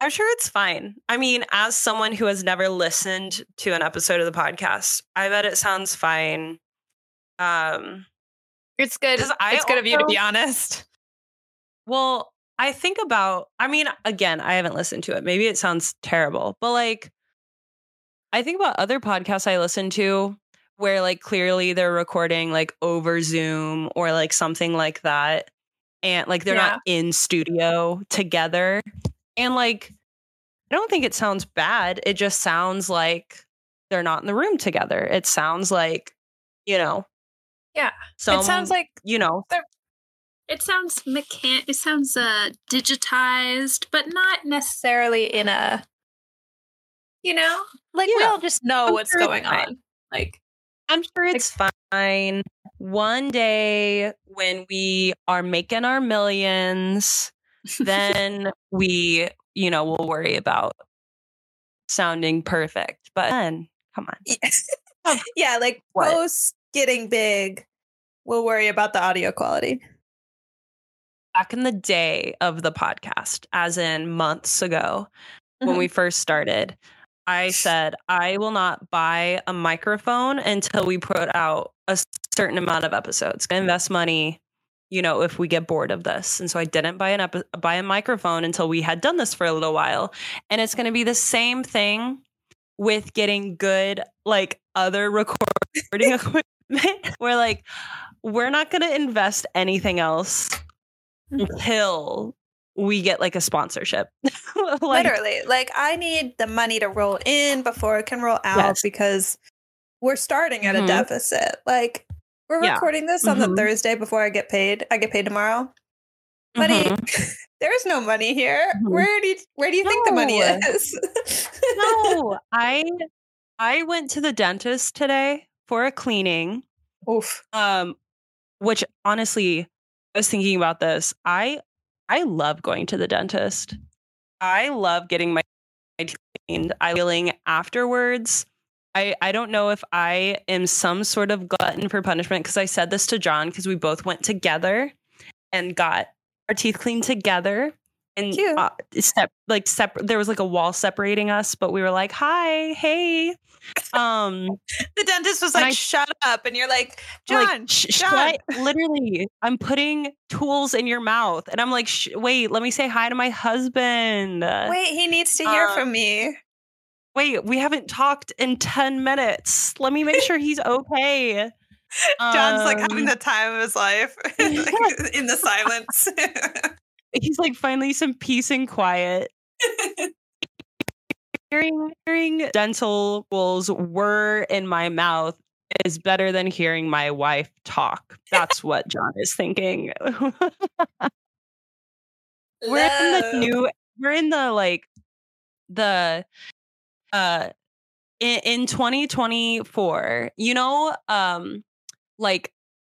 I'm sure it's fine. I mean, as someone who has never listened to an episode of the podcast, I bet it sounds fine. Um, it's good. 'Cause I it's good of you to be honest. well, I think about, I mean, again, I haven't listened to it. Maybe it sounds terrible, but like, I think about other podcasts I listen to where like clearly they're recording like over Zoom or like something like that. And like they're not in studio together. And like, I don't think it sounds bad. It just sounds like they're not in the room together. It sounds like, you know, Yeah. So it sounds like you know, It sounds mechan. It sounds uh digitized, but not necessarily in a. You know, like we all just know I'm what's sure going on. Like, I'm sure it's fine. One day when we are making our millions, then we, you know, we'll worry about sounding perfect. But then, come on. yeah, like What? post getting big, we'll worry about the audio quality. Back in the day of the podcast, as in months ago, when Mhm. we first started, I said, I will not buy a microphone until we put out a certain amount of episodes. Invest money, you know, if we get bored of this. And so I didn't buy an epi- buy a microphone until we had done this for a little while. And it's gonna be the same thing with getting good like other recording equipment. We're like, we're not gonna invest anything else until we get like a sponsorship. like, Literally, like I need the money to roll in before it can roll out Yes. because we're starting at Mhm. a deficit. Like we're Yeah. recording this on Mhm. the Thursday before I get paid. I get paid tomorrow. Money, Mhm. there's no money here. Mhm. Where do you, where do you think the money is? no, I I went to the dentist today for a cleaning. Oof. Um, which honestly, I was thinking about this. I I love going to the dentist. I love getting my teeth cleaned. I feeling afterwards. I, I don't know if I am some sort of glutton for punishment because I said this to John because we both went together and got our teeth cleaned together. And uh, step like separate. There was like a wall separating us, but we were like, "Hi, hey." Um, The dentist was like, I- "Shut up," and you're like, like, "John, sh- sh- John." literally, I'm putting tools in your mouth, and I'm like, "Wait, let me say hi to my husband." Wait, he needs to hear Um, from me. Wait, we haven't talked in ten minutes. Let me make sure he's okay. John's like having Um, the time of his life like, in the silence. he's like finally some peace and quiet. hearing hearing dental tools were in my mouth is better than hearing my wife talk. That's what John is thinking. we're in the new we're in the like the uh in, in 2024 you know um like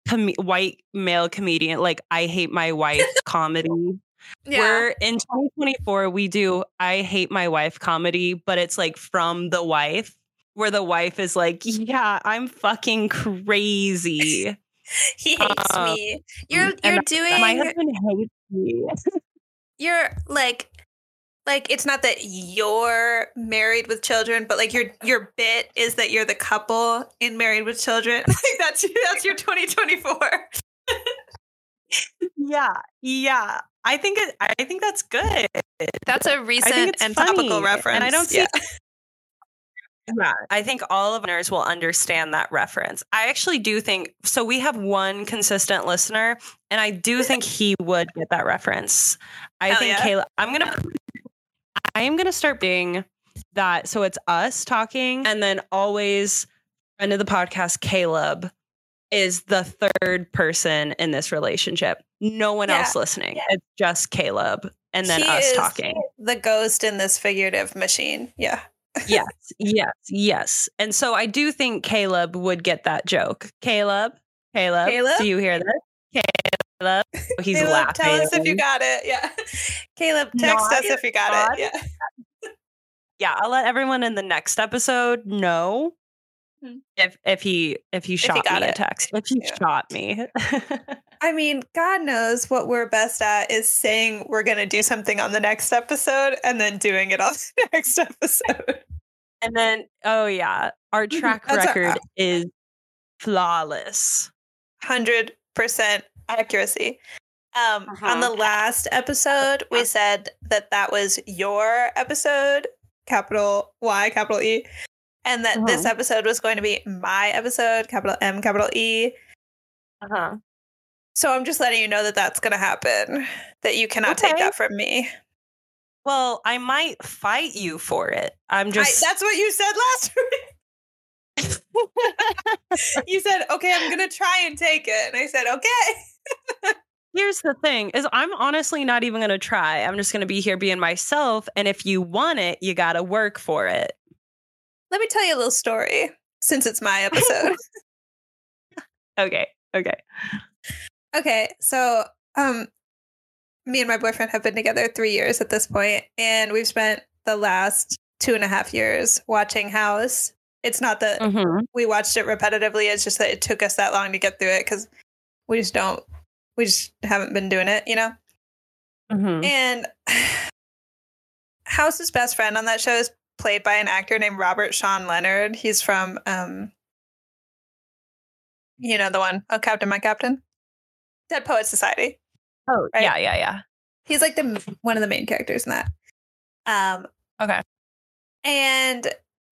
com- white male comedian like i hate my wife comedy Yeah. we're in 2024 we do i hate my wife comedy but it's like from the wife where the wife is like yeah i'm fucking crazy He hates Um, me. You're you're doing my husband hates me you're like like it's not that you're married with children, but like your your bit is that you're the couple in Married with Children. Like that's that's your 2024. yeah yeah i think it i think that's good That's a recent and funny, topical and reference. I don't see- yeah. Yeah, I think all of listeners will understand that reference. I actually do think so. We have one consistent listener, and I do think he would get that reference. I Hell think yeah. Caleb. I'm gonna. I am gonna start being that. So it's us talking, and then always friend of the podcast, Caleb, is the third person in this relationship. No one Yeah. else listening. It's just Caleb, and then He us is- talking. The ghost in this figurative machine. Yeah. yes, yes, yes. And so I do think Caleb would get that joke. Caleb, Caleb, Caleb? do you hear this? Caleb, Oh, he's Caleb, laughing. Tell us if you got it. Yeah. Caleb, text Nod, us if you got it. Yeah. yeah, I'll let everyone in the next episode know hmm. If if he if he shot got me a text. If he Yeah. shot me. I mean, God knows what we're best at is saying we're going to do something on the next episode and then doing it on the next episode. and then oh yeah, our mm-hmm. track That's our- record is flawless. 100% accuracy. Um, On the last episode, we said that that was your episode, capital Y, capital E, and that this episode was going to be my episode, capital M, capital E. Uh-huh. So I'm just letting you know that that's going to happen, that you cannot take that from me. Well, I might fight you for it. I'm I, just that's what you said last week. you said, okay, I'm going to try and take it. And I said, okay. Here's the thing is I'm honestly not even going to try. I'm just going to be here being myself and if you want it, you got to work for it. Let me tell you a little story since it's my episode. Okay. Okay. okay, so um me and my boyfriend have been together three years at this point, and we've spent the last two and a half years watching House. It's not that Mhm. we watched it repetitively, it's just that it took us that long to get through it because we just don't we just haven't been doing it, you know? Mhm. And House's best friend on that show is played by an actor named Robert Sean Leonard. He's from um you know the one, Oh Captain My Captain. Dead Poet Society. Oh, right? yeah, yeah, yeah. He's like the one of the main characters in that. Um Okay. and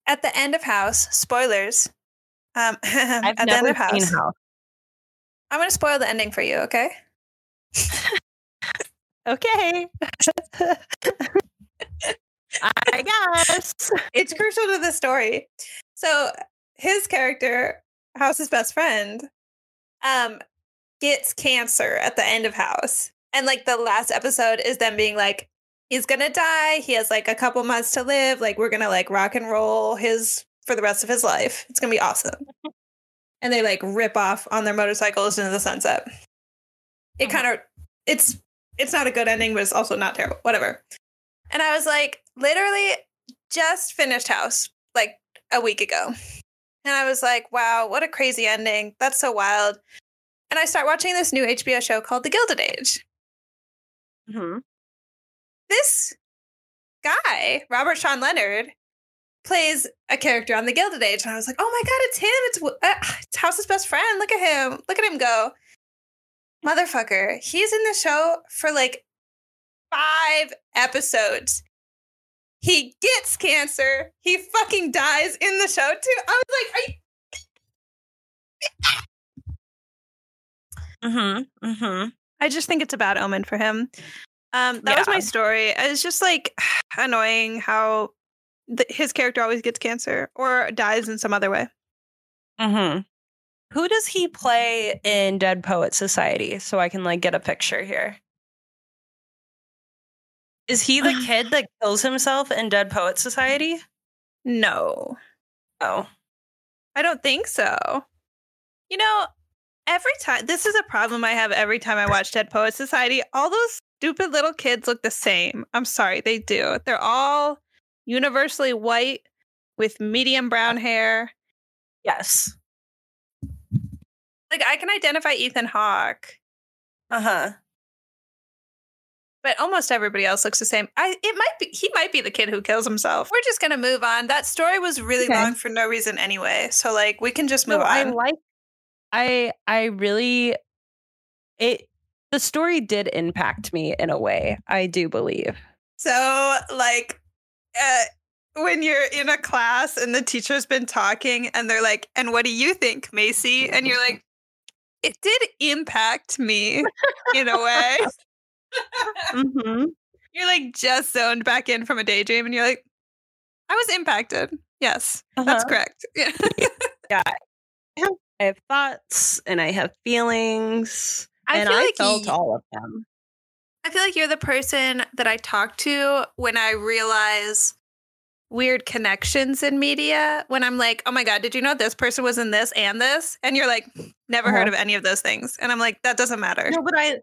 at the end of House, spoilers. Um I've at the never end of seen House. House. I'm gonna spoil the ending for you, okay? Okay. I guess. it's crucial to the story. So his character, House's best friend, um, gets cancer at the end of House. And like the last episode is them being like, he's gonna die. He has like a couple months to live. Like we're gonna like rock and roll his for the rest of his life. It's gonna be awesome. and they like rip off on their motorcycles into the sunset. It kind of it's it's not a good ending, but it's also not terrible. Whatever. And I was like, literally just finished House like a week ago. And I was like, wow, what a crazy ending. That's so wild. And I start watching this new HBO show called The Gilded Age. Mhm. This guy, Robert Sean Leonard, plays a character on The Gilded Age. And I was like, oh my God, it's him. It's, uh, it's House's best friend. Look at him. Look at him go. Motherfucker. He's in the show for like five episodes. He gets cancer. He fucking dies in the show too. I was like, are you Mhm. Mhm. I just think it's a bad omen for him. Um, that was my story. It's just like annoying how th- his character always gets cancer or dies in some other way. Mhm. Who does he play in Dead Poet Society so I can like get a picture here? Is he the kid that kills himself in Dead Poet Society? No, Oh. I don't think so. You know, every time this is a problem I have every time I watch Dead Poet Society. All those stupid little kids look the same. I'm sorry, they do. They're all universally white with medium brown hair. Yes. Like I can identify Ethan Hawke. Uh-huh. but almost everybody else looks the same. I it might be he might be the kid who kills himself. We're just gonna move on. That story was really Okay. long for no reason anyway. So like we can just move No, I like I I really it the story did impact me in a way, I do believe. so like uh when you're in a class and the teacher's been talking and they're like, and what do you think, Macy? And you're like, it did impact me in a way. Mm-hmm. you're like just zoned back in from a daydream and you're like, I was impacted. Yes, Uh-huh. that's correct. Yeah. I have thoughts and I have feelings. I and feel I like felt all of them. I feel like you're the person that I talk to when I realize weird connections in media. When I'm like, oh my God, did you know this person was in this and this? And you're like, never heard Uh-huh. of any of those things. And I'm like, that doesn't matter. No, but I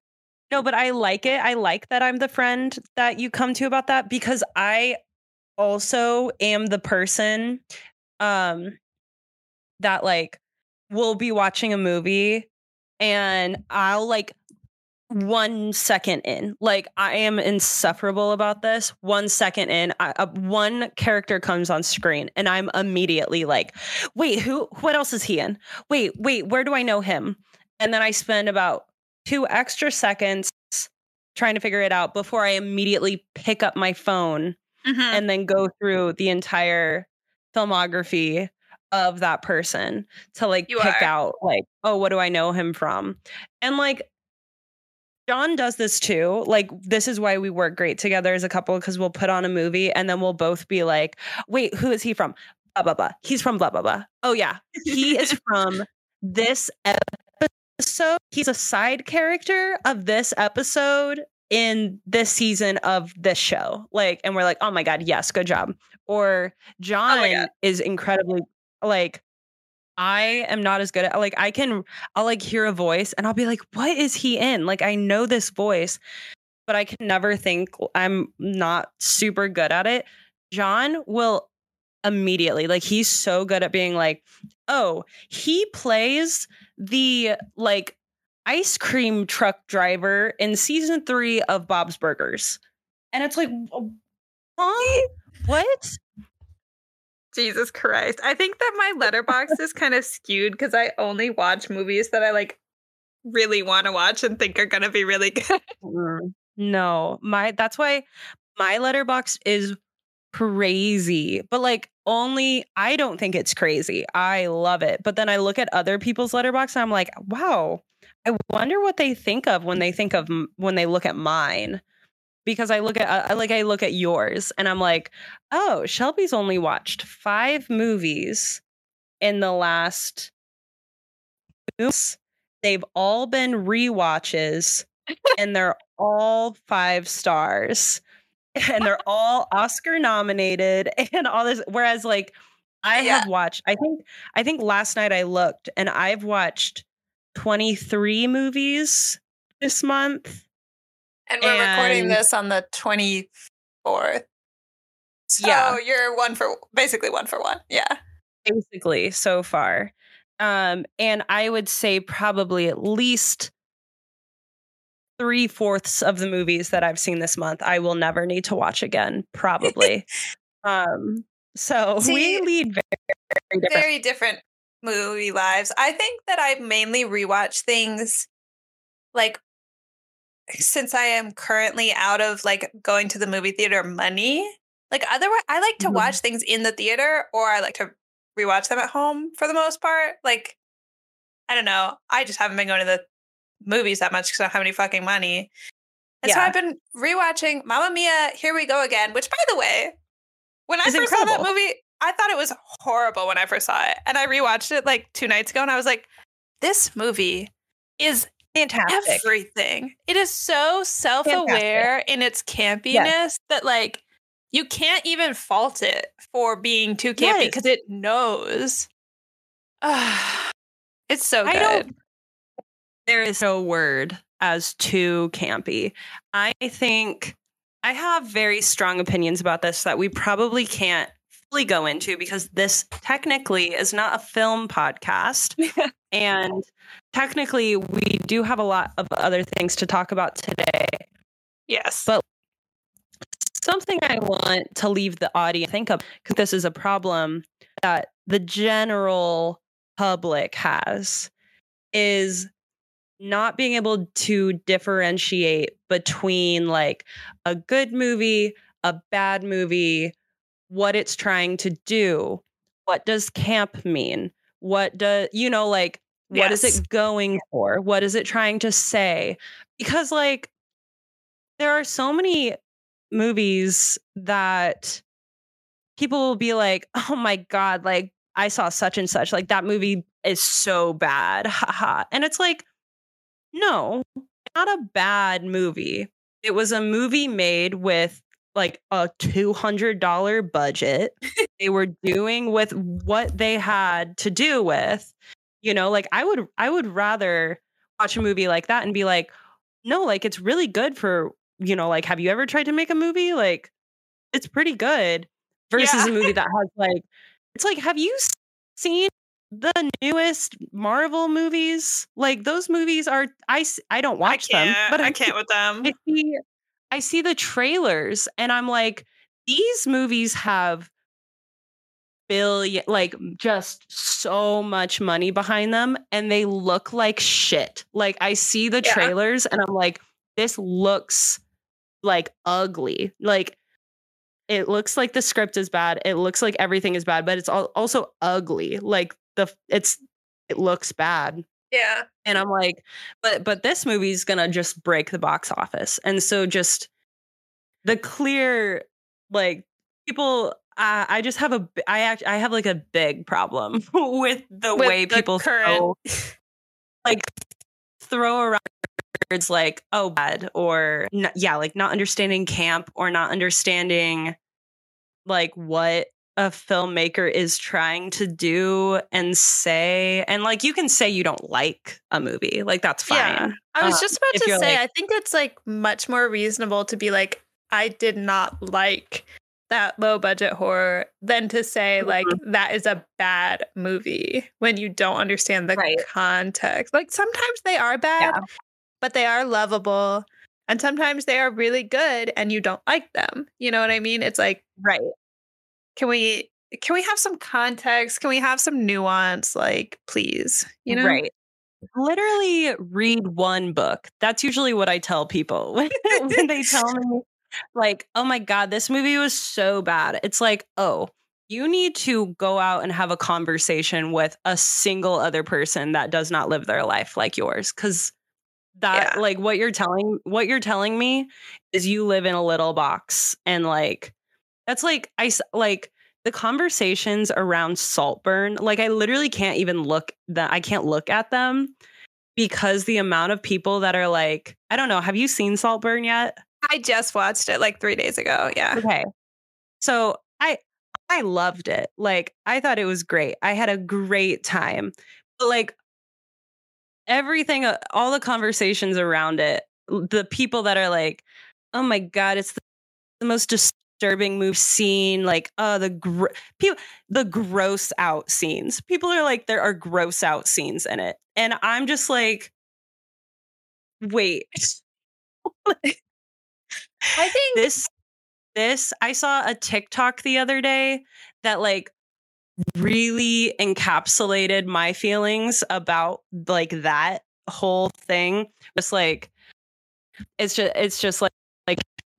no, but I like it. I like that I'm the friend that you come to about that because I also am the person um that like we'll be watching a movie and I'll like one second in. Like i am insufferable about this. One second in I, uh, one character comes on screen and i'm immediately like wait who what else is he in? Wait wait where do i know him? And then i spend about two extra seconds trying to figure it out before i immediately pick up my phone Mhm. and then go through the entire filmography of that person to like You pick are. out like oh what do i know him from? And like John does this too. Like, this is why we work great together as a couple because we'll put on a movie and then we'll both be like, wait, who is he from? Blah, blah, blah. He's from blah, blah, blah. Oh, yeah. He is from this episode. He's a side character of this episode in this season of this show. Like, and we're like, oh my God, yes, good job. Or oh John God. is incredibly like, I am not as good at like I can I'll like hear a voice and I'll be like, what is he in? Like I know this voice, but I can never think I'm not super good at it. John will immediately like he's so good at being like, oh, he plays the like ice cream truck driver in season three of Bob's Burgers. And it's like, huh? What? Jesus Christ. I think that my Letterboxd is kind of skewed because I only watch movies that I like really want to watch and think are going to be really good. No, my that's why my Letterboxd is crazy. But like only I don't think it's crazy. I love it. But then I look at other people's Letterboxd and I'm like, wow, I wonder what they think of when they think of when they look at mine. Because I look at I like I look at yours and I'm like, oh, Shelby's only watched five movies in the last. Oops. They've all been rewatches and they're all five stars and they're all Oscar nominated and all this whereas like I Yeah. have watched I think I think last night I looked and I've watched 23 movies this month. And we're recording this on the 24th. So Yeah. you're one for basically one for one. Yeah. basically so far. Um, and I would say probably at least three fourths of the movies that I've seen this month, I will never need to watch again, probably. um, so See, we lead very, very different. Very different movie lives. I think that I mainly rewatch things like since I am currently out of like going to the movie theater money. Like otherwise I like to Mhm. watch things in the theater or I like to rewatch them at home for the most part. Like I don't know. I just haven't been going to the movies that much because I don't have any fucking money. And so I've been rewatching Mamma Mia, Here We Go Again, which by the way, when I It's first saw that movie, I thought it was horrible when I first saw it. And I rewatched it like two nights ago and I was like, this movie is Fantastic. everything. It is so self aware in its campiness that like you can't even fault it for being too campy Yes. because it knows. it's so good. There is no word as too campy. I think I have very strong opinions about this that we probably can't fully go into because this technically is not a film podcast. and technically, we do have a lot of other things to talk about today. yes. But- Something I want to leave the audience think of because this is a problem that the general public has is not being able to differentiate between like a good movie, a bad movie, what it's trying to do. What does camp mean? What does, you know, like, what is Yes. it going for? What is it trying to say? Because, like, there are so many movies that people will be like, oh my God, like, I saw such and such. Like, that movie is so bad. Haha. and it's like, no, not a bad movie. It was a movie made with like a $200 budget. they were doing with what they had to do with. You know, like I would I would rather watch a movie like that and be like, "No, like it's really good for, you know, like have you ever tried to make a movie? Like it's pretty good." Versus Yeah. a movie that has like it's like have you seen the newest Marvel movies, like those movies are I I don't watch I them, but I can't with them. I see I see the trailers and I'm like these movies have billion like just so much money behind them and they look like shit. Like I see the Yeah. trailers and I'm like this looks like ugly. Like it looks like the script is bad. It looks like everything is bad, but it's also ugly. Like the it's it looks bad Yeah. and i'm like but but this movie's gonna just break the box office and so just the clear like people uh, i just have a I act i have like a big problem with the With way the people current- throw, like throw around words like oh bad or yeah like not understanding camp or not understanding like what a filmmaker is trying to do and say and like you can say you don't like a movie like that's fine Yeah. I was Um, just about to say, like- I think it's like much more reasonable to be like, I did not like that low budget horror than to say like that is a bad movie when you don't understand the Right. context. Like sometimes they are bad, Yeah. but they are lovable. And sometimes they are really good and you don't like them. You know what I mean? It's like, right can we can we have some context? Can we have some nuance? Like, please. You know? right literally read one book that's usually what i tell people when, when they tell me like oh my god this movie was so bad it's like oh you need to go out and have a conversation with a single other person that does not live their life like yours because that Yeah. like what you're telling what you're telling me is you live in a little box and like that's like I like the conversations around saltburn like i literally can't even look that i can't look at them because the amount of people that are like i don't know have you seen saltburn yet I just watched it like three days ago. Yeah. okay so i i loved it like i thought it was great i had a great time but like everything uh, all the conversations around it the people that are like oh my god it's the, the most disturbing move scene like uh the gr- people the gross out scenes. People are like there are gross out scenes in it. And i'm just like wait. I think this this i saw a tiktok the other day that like really encapsulated my feelings about like that whole thing. Just like it's just it's just like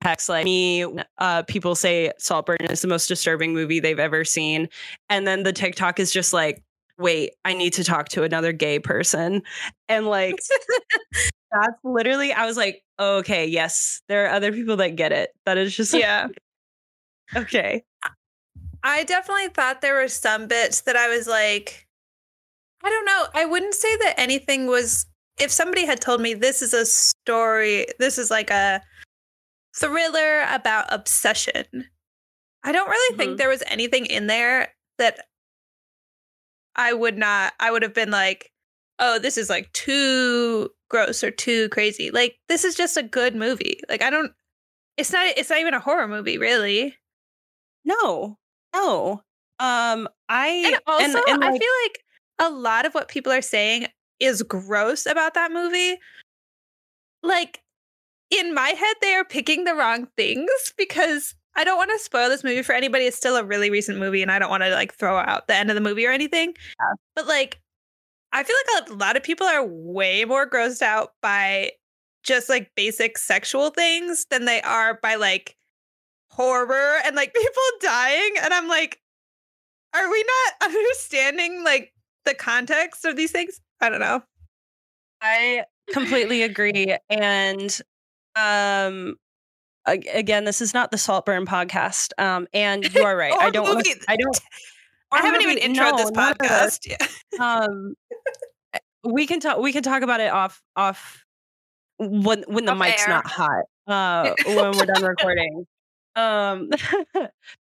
like like me uh people say saltburn is the most disturbing movie they've ever seen and then the tiktok is just like wait i need to talk to another gay person and like that's literally i was like okay yes there are other people that get it that is just Yeah. okay I definitely thought there were some bits that I was like, I don't know. I wouldn't say that anything was. If somebody had told me this is a story, this is like a thriller about obsession, I don't really Mhm. think there was anything in there that I would not, I would have been like, oh, this is like too gross or too crazy. Like, this is just a good movie. Like, I don't, it's not, it's not even a horror movie, really. no no um i And also, and, I like, feel like a lot of what people are saying is gross about that movie. Like, in my head, they are picking the wrong things because I don't want to spoil this movie for anybody. It's still a really recent movie, and I don't want to like throw out the end of the movie or anything. Yeah. But like, I feel like a lot of people are way more grossed out by just like basic sexual things than they are by like horror and like people dying. And I'm like, are we not understanding like the context of these things? I don't know. I completely agree. And um again, this is not the Saltburn podcast. Um and you are right. I don't I don't I haven't movie- even introed no, this podcast. Yeah. Um we can talk we can talk about it off off when when the Off mic's air. not hot. Uh when we're done recording. Um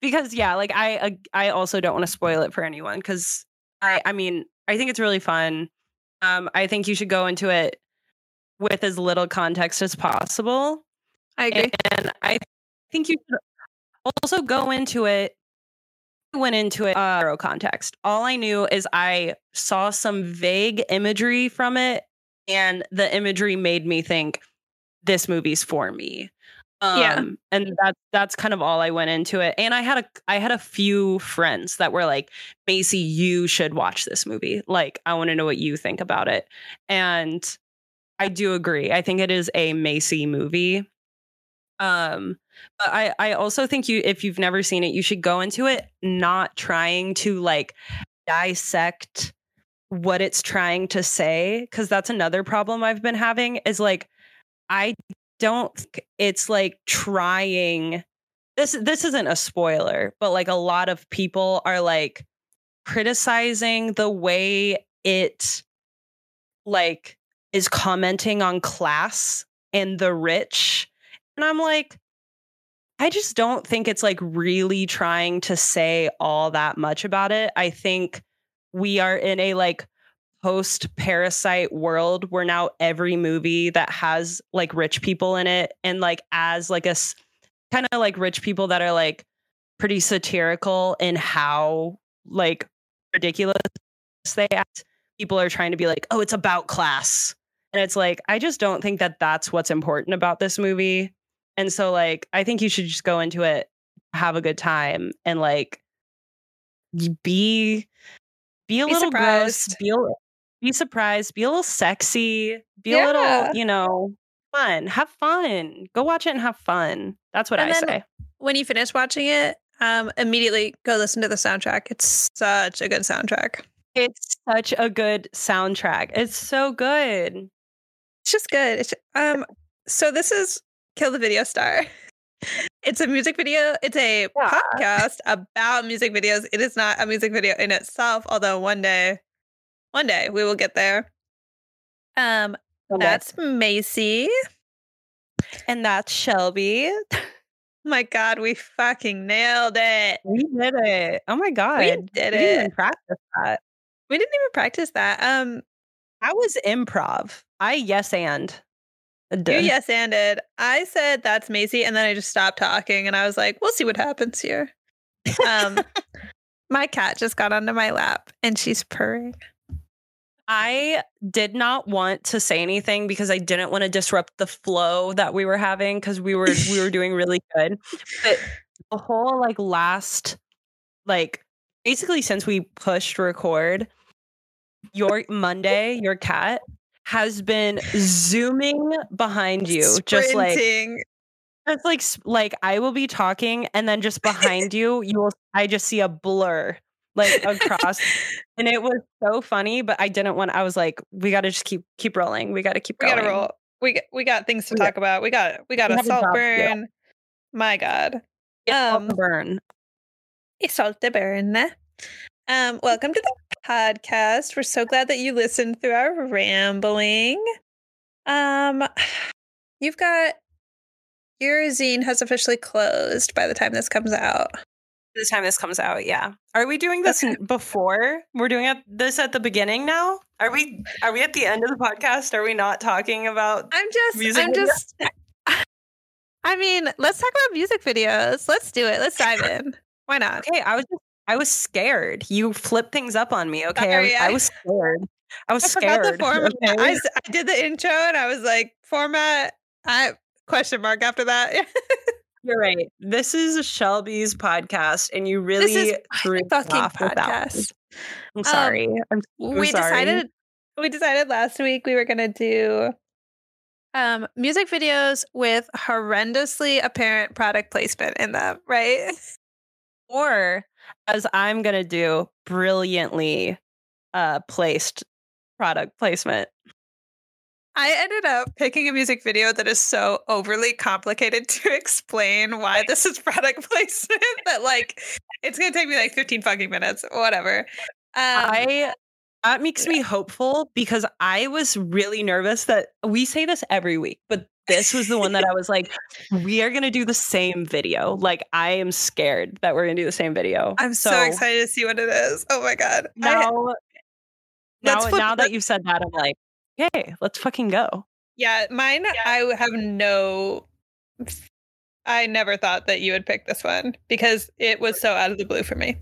because yeah, like I I also don't want to spoil it for anyone cuz I I mean, I think it's really fun. Um I think you should go into it with as little context as possible. I agree. And I think you should also go into it went into it uh, zero context. All I knew is I saw some vague imagery from it, and the imagery made me think this movie's for me. Um, Yeah. and that's that's kind of all I went into it. And I had a I had a few friends that were like, Macy, you should watch this movie. Like, I want to know what you think about it. And I do agree. I think it is a Macy movie. Um, but I I also think you if you've never seen it, you should go into it not trying to like dissect what it's trying to say because that's another problem I've been having is like I don't it's like trying this this isn't a spoiler, but like a lot of people are like criticizing the way it like is commenting on class and the rich. And I'm like I just don't think it's like really trying to say all that much about it. I think we are in a like post parasite world where now every movie that has like rich people in it and like as like a kind of like rich people that are like pretty satirical in how like ridiculous they act people are trying to be like oh it's about class and it's like i just don't think that that's what's important about this movie. And so like i think you should just go into it have a good time and like be be a Be little gross be a, be surprised be a little sexy be a little you know fun have fun go watch it and have fun. That's what And i then- say. When you finish watching it, um, immediately go listen to the soundtrack. It's such a good soundtrack. it's such a good soundtrack. It's so good It's just good. It's um. So this is Kill the Video Star. It's a music video. It's a Yeah. podcast about music videos. It is not a music video in itself, although one day, one day we will get there. Um, that's Macy. and that's shelby My God, we fucking nailed it. we did it oh my god We did we didn't even practice that We didn't even practice that. Um, I was improv. I yes and. you yes anded. I said that's Macy, and then I just stopped talking, and I was like, "We'll see what happens here." Um, my cat just got onto my lap, and she's purring. I did not want to say anything because I didn't want to disrupt the flow that we were having because we were we were doing really good. But the whole like last like basically since we pushed record, your Monday, your cat has been zooming behind you, just like Sprinting. it's like like I will be talking and then just behind you, you will I just see a blur like across and it was so funny, but I didn't want I was like, we gotta just keep keep rolling. We gotta keep we gotta roll. We got, we got things to We got- talk about. We got we got We a salt to burn. My God, off um, the burn. a salt burn. Um, welcome to the podcast. We're so glad that you listened through our rambling. Um, you've got your zine has officially closed by the time this comes out. The time this comes out, yeah. Are we doing this Okay. before? We're doing this at the beginning now? Are we are we at the end of the podcast? Are we not talking about I'm just, Music I'm just. I mean, let's talk about music videos. Let's do it. Let's dive in. Why not? Okay, I was just, I was scared. You flipped things up on me. Okay, Sorry, I, I I- was scared. I was I forgot scared. the format. okay? I, I did the intro and I was like, format. I question mark after that. You're right. This is Shelby's podcast, and you really is threw me fucking that one. podcast. I'm sorry. I'm so we sorry. decided we decided last week we were gonna do um music videos with horrendously apparent product placement in them, right? or as I'm gonna do, brilliantly uh placed product placement. I ended up picking a music video that is so overly complicated to explain why this is product placement that like it's gonna take me like 15 fucking minutes, whatever. Um, I that makes me hopeful because I was really nervous that we say this every week, but this was the one that I was like, we are gonna do the same video. Like I am scared that we're gonna do the same video. I'm so, excited to see what it is. Oh my god. Now, Let's now, flip now that you've said that, I'm like, okay, let's fucking go. Yeah, mine I have no I never thought that you would pick this one because it was so out of the blue for me.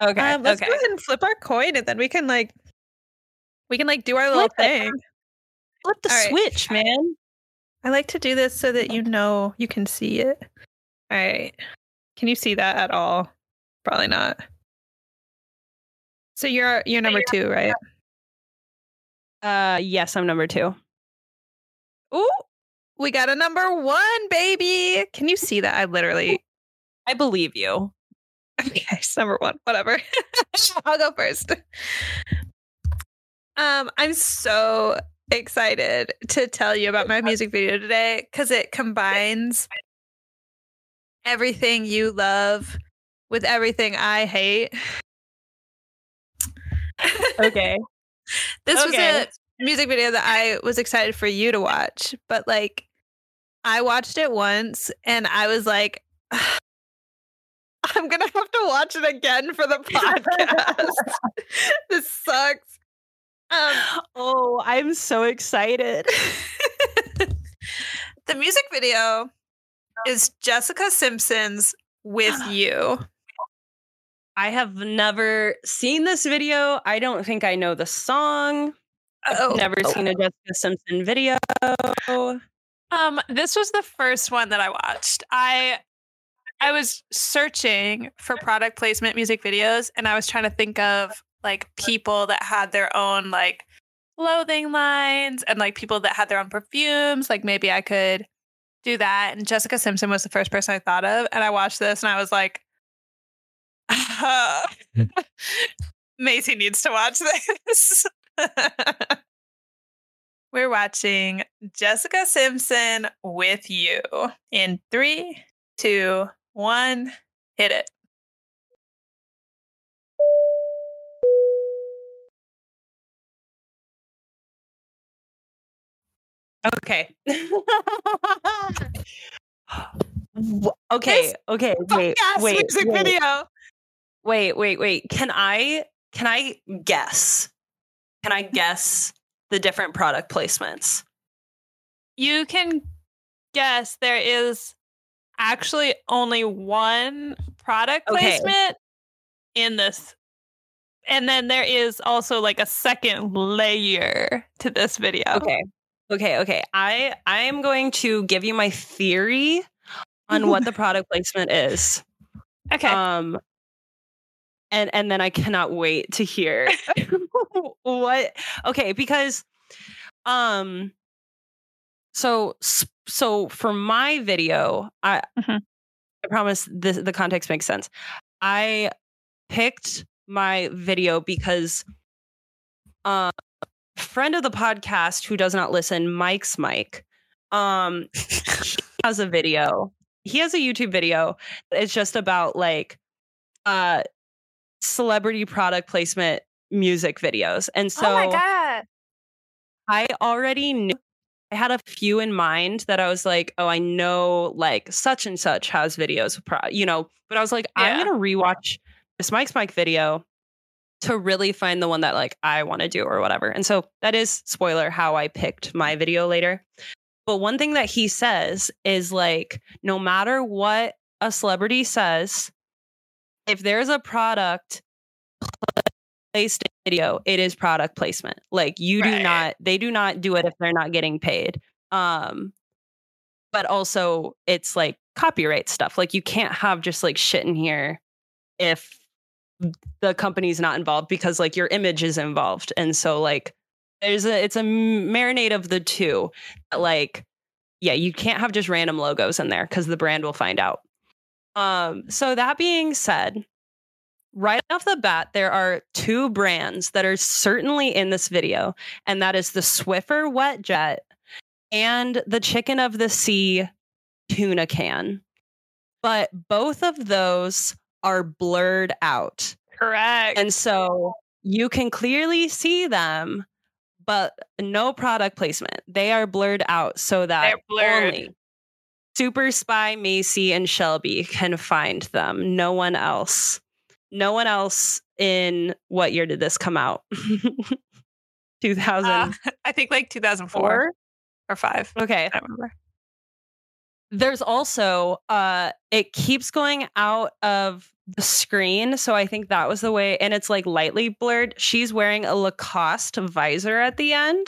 Okay. Um, let's okay. go ahead and flip our coin, and then we can like, we can like do our little Flip it. thing. Flip the All right. switch, man. I like to do this so that you know you can see it. All right. Can you see that at all? Probably not. So you're you're number two, right? Uh, yes, I'm number two. Ooh, we got a number one, baby. Can you see that? I literally I believe you. Okay, it's number one. Whatever. I'll go first. Um, I'm so excited to tell you about my music video today because it combines everything you love with everything I hate. Okay. This was a music video that I was excited for you to watch, but like I watched it once and I was like, I'm gonna have to watch it again for the podcast. this sucks. Um, oh, I'm so excited. the music video is Jessica Simpson's "With You." I have never seen this video. I don't think I know the song. Oh, Never seen a Jessica Simpson video. Um, this was the first one that I watched. I I was searching for product placement music videos and I was trying to think of like people that had their own like clothing lines and like people that had their own perfumes. Like maybe I could do that. And Jessica Simpson was the first person I thought of. And I watched this and I was like, uh, Macy needs to watch this. We're watching Jessica Simpson with you in three, two, one, hit it. Okay. Okay. Okay. Wait. Wait. music wait, video. wait. Wait. Wait. Can I? Can I guess? Can I guess the different product placements? You can guess there is actually only one product Okay. placement in this. And then there is also like a second layer to this video. Okay. Okay. Okay. I I am going to give you my theory on what the product placement is. Okay. Um and and then I cannot wait to hear what okay because um so so for my video I Mhm. I promise this the context makes sense. I picked my video because uh friend of the podcast who does not listen Mike's Mic um has a video he has a YouTube video. It's just about like uh celebrity product placement music videos. And so oh my god. I already knew I had a few in mind that I was like, oh, I know like such and such has videos, pro- you know, but I was like, Yeah. I'm gonna rewatch this Mike's Mic video to really find the one that like I want to do or whatever. And so that is spoiler how I picked my video later. But one thing that he says is like, no matter what a celebrity says, if there's a product placed in video, it is product placement. Like you do not, they do not do it if they're not getting paid. Um, but also it's like copyright stuff. Like you can't have just like shit in here if the company's not involved because like your image is involved. And so like there's a it's a marinade of the two. Like yeah, you can't have just random logos in there because the brand will find out. Um, so that being said, right off the bat, there are two brands that are certainly in this video, and that is the Swiffer Wet Jet and the Chicken of the Sea tuna can. But both of those are blurred out. Correct. And so you can clearly see them, but no product placement. They are blurred out so that only Super Spy, Macy, and Shelby can find them. No one else. No one else in what year did this come out? 2000. Uh, I think like 2004 or 5. okay. I don't remember. There's also uh it keeps going out of the screen so i think that was the way and it's like lightly blurred she's wearing a lacoste visor at the end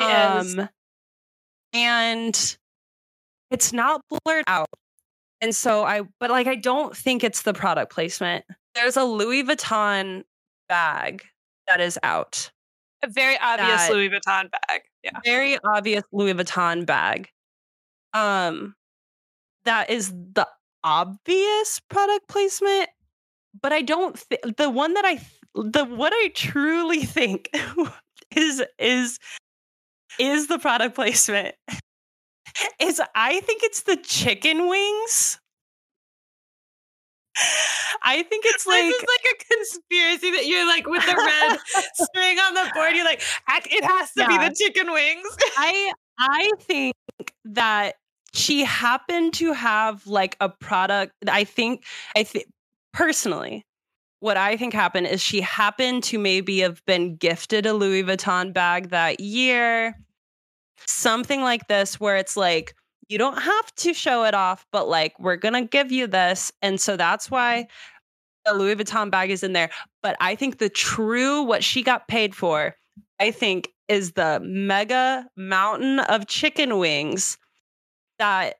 Yes. um and it's not blurred out and so i but like i don't think it's the product placement there's a louis vuitton bag that is out A very obvious That- Louis Vuitton bag. Yeah. very obvious Louis Vuitton bag. Um, that is the obvious product placement, but I don't. Th- the one that I, th- the what I truly think is is is the product placement. Is I think it's the chicken wings. I think it's like this is like a conspiracy that you're like with the red string on the board. You're like, it has to Yeah. be the chicken wings. I I think that she happened to have like a product. I think I think personally, what I think happened is she happened to maybe have been gifted a Louis Vuitton bag that year. Something like this where it's like you don't have to show it off, but like we're going to give you this. And so that's why the Louis Vuitton bag is in there. But I think the true what she got paid for, I think, is the mega mountain of chicken wings that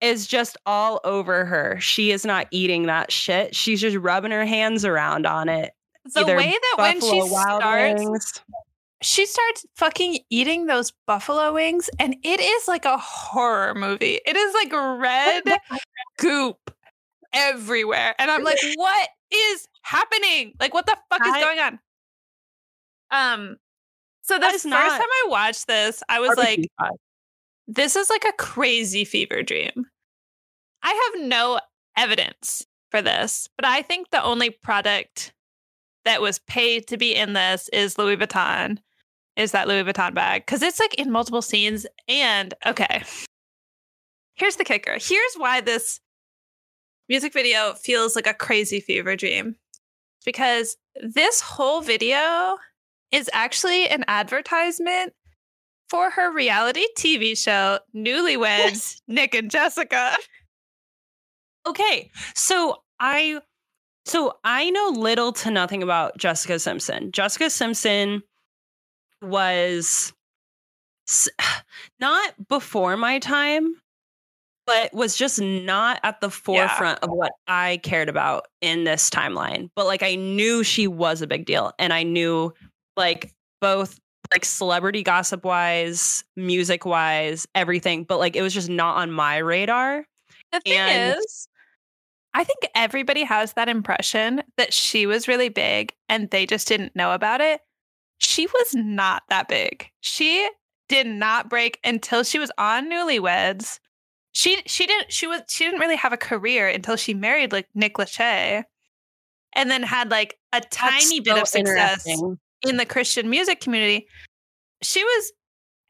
is just all over her. She is not eating that shit. She's just rubbing her hands around on it. The Either way that when she starts, Wings- she starts fucking eating those buffalo wings, and it is like a horror movie. It is like red goop everywhere. And I'm like, what is happening? Like, what the fuck is going on? Um, so the That first is time I watched this, I was like, this is like a crazy fever dream. I have no evidence for this, but I think the only product that was paid to be in this is Louis Vuitton, is that Louis Vuitton bag. Because it's like in multiple scenes. And okay, here's the kicker. Here's why this music video feels like a crazy fever dream. Because this whole video is actually an advertisement for her reality TV show, Newlyweds, Nick and Jessica. Okay, so I so I know little to nothing about Jessica Simpson. Jessica Simpson was not before my time, but was just not at the forefront of what I cared about in this timeline. But like I knew she was a big deal and I knew like both like celebrity gossip wise, music wise, everything, but like it was just not on my radar. The thing And- is, I think everybody has that impression that she was really big and they just didn't know about it. She was not that big. She did not break until she was on Newlyweds. She she didn't she was she didn't really have a career until she married like Nick Lachey, and then had like a tiny bit of success. In the Christian music community. She was,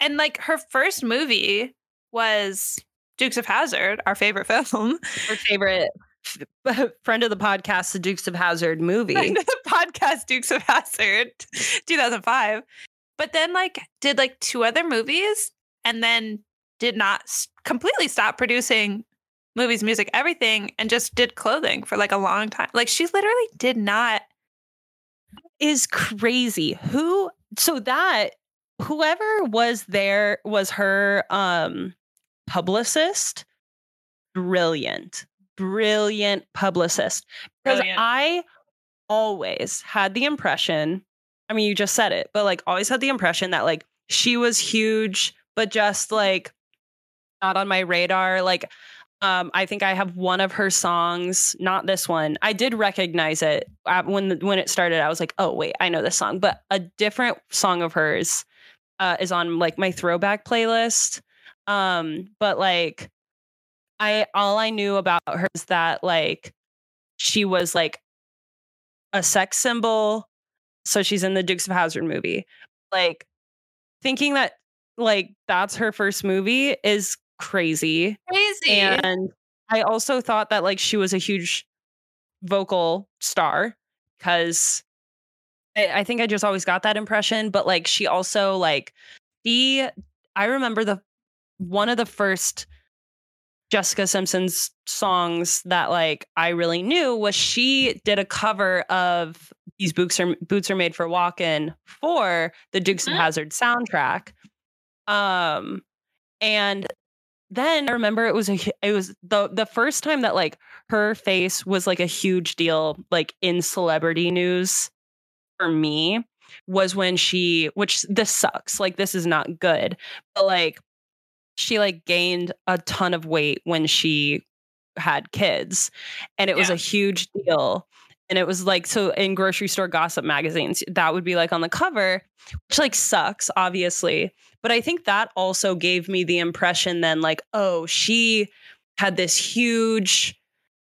and like her first movie was Dukes of Hazzard, our favorite film. Her favorite friend of the podcast, the Dukes of Hazzard movie. the podcast Dukes of Hazzard, 2005. But then like did like two other movies, and then did not s- completely stop producing movies, music, everything, and just did clothing for like a long time. Like she literally did not. Is crazy. Who so that whoever was there was her um publicist. Brilliant. Brilliant publicist. Because I always had the impression, I mean you just said it, but like always had the impression that like she was huge, but just like not on my radar. Like um, I think I have one of her songs, not this one. I did recognize it when when it started. I was like, oh wait, I know this song. But a different song of hers uh, is on like my throwback playlist. Um, but like, I all I knew about her is that like she was like a sex symbol. So she's in the Dukes of Hazzard movie. Like thinking that like that's her first movie is crazy. Crazy. And I also thought that like she was a huge vocal star because I, I think I just always got that impression. But like she also like the I remember the one of the first Jessica Simpson's songs that like I really knew was she did a cover of these boots are boots are made for walking for the Dukes of Mhm. Hazzard soundtrack. Um and then I remember it was a it was the the first time that like her face was like a huge deal like in celebrity news for me was when she which this sucks like this is not good but like she like gained a ton of weight when she had kids and it was a huge deal and it was like so in grocery store gossip magazines that would be like on the cover which like sucks obviously but i think that also gave me the impression then like oh she had this huge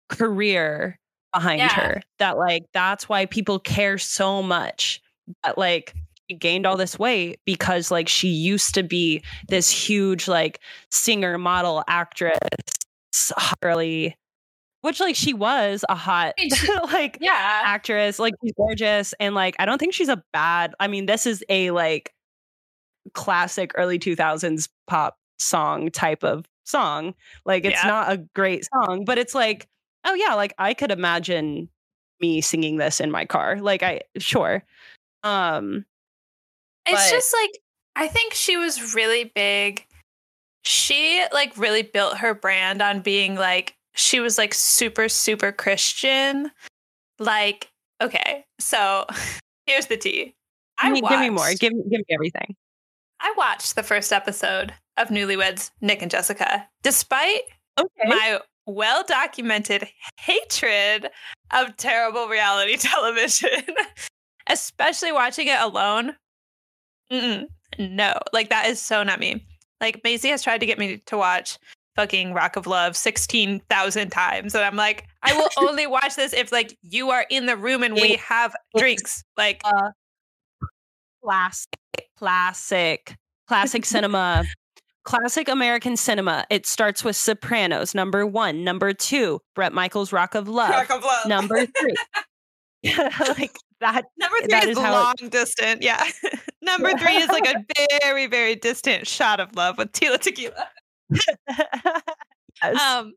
career behind Yeah. her that like that's why people care so much that like she gained all this weight because like she used to be this huge like singer model actress girly which like she was a hot I mean, she- like Yeah. actress like she's gorgeous and like i don't think she's a bad i mean this is a like classic early 2000s pop song type of song like it's Yeah. not a great song but it's like oh yeah like i could imagine me singing this in my car like i sure um It's But- just like I think she was really big. She like really built her brand on being like she was like super super Christian. Like okay, so here's the tea. I give me, give me more give, me- give me everything I watched the first episode of Newlyweds Nick and Jessica despite okay my well documented hatred of terrible reality television, especially watching it alone. Mm-mm, no, like that is so not me. Like Maisie has tried to get me to watch fucking Rock of Love 16,000 times. And I'm like, I will only watch this if like you are in the room and we have drinks. Like, uh, classic, classic, classic cinema, classic American cinema. It starts with Sopranos, number one. Number two, Bret Michaels' Rock of Love. Rock of Love. Number three, like that. Number three that is, is long distance. Yeah. Number three is like a very, very distant shot of love with Tila Tequila. Yes. Um,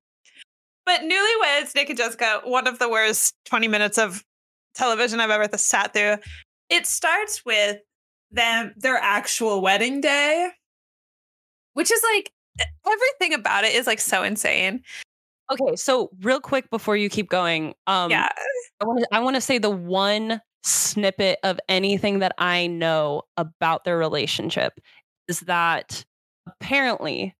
but Newlyweds, Nick and Jessica, one of the worst 20 minutes of television I've ever sat through. It starts with them, their actual wedding day, which is like everything about it is like so insane. okay, so real quick before you keep going, um, yeah. I want to I want to say the one snippet of anything that I know about their relationship is that apparently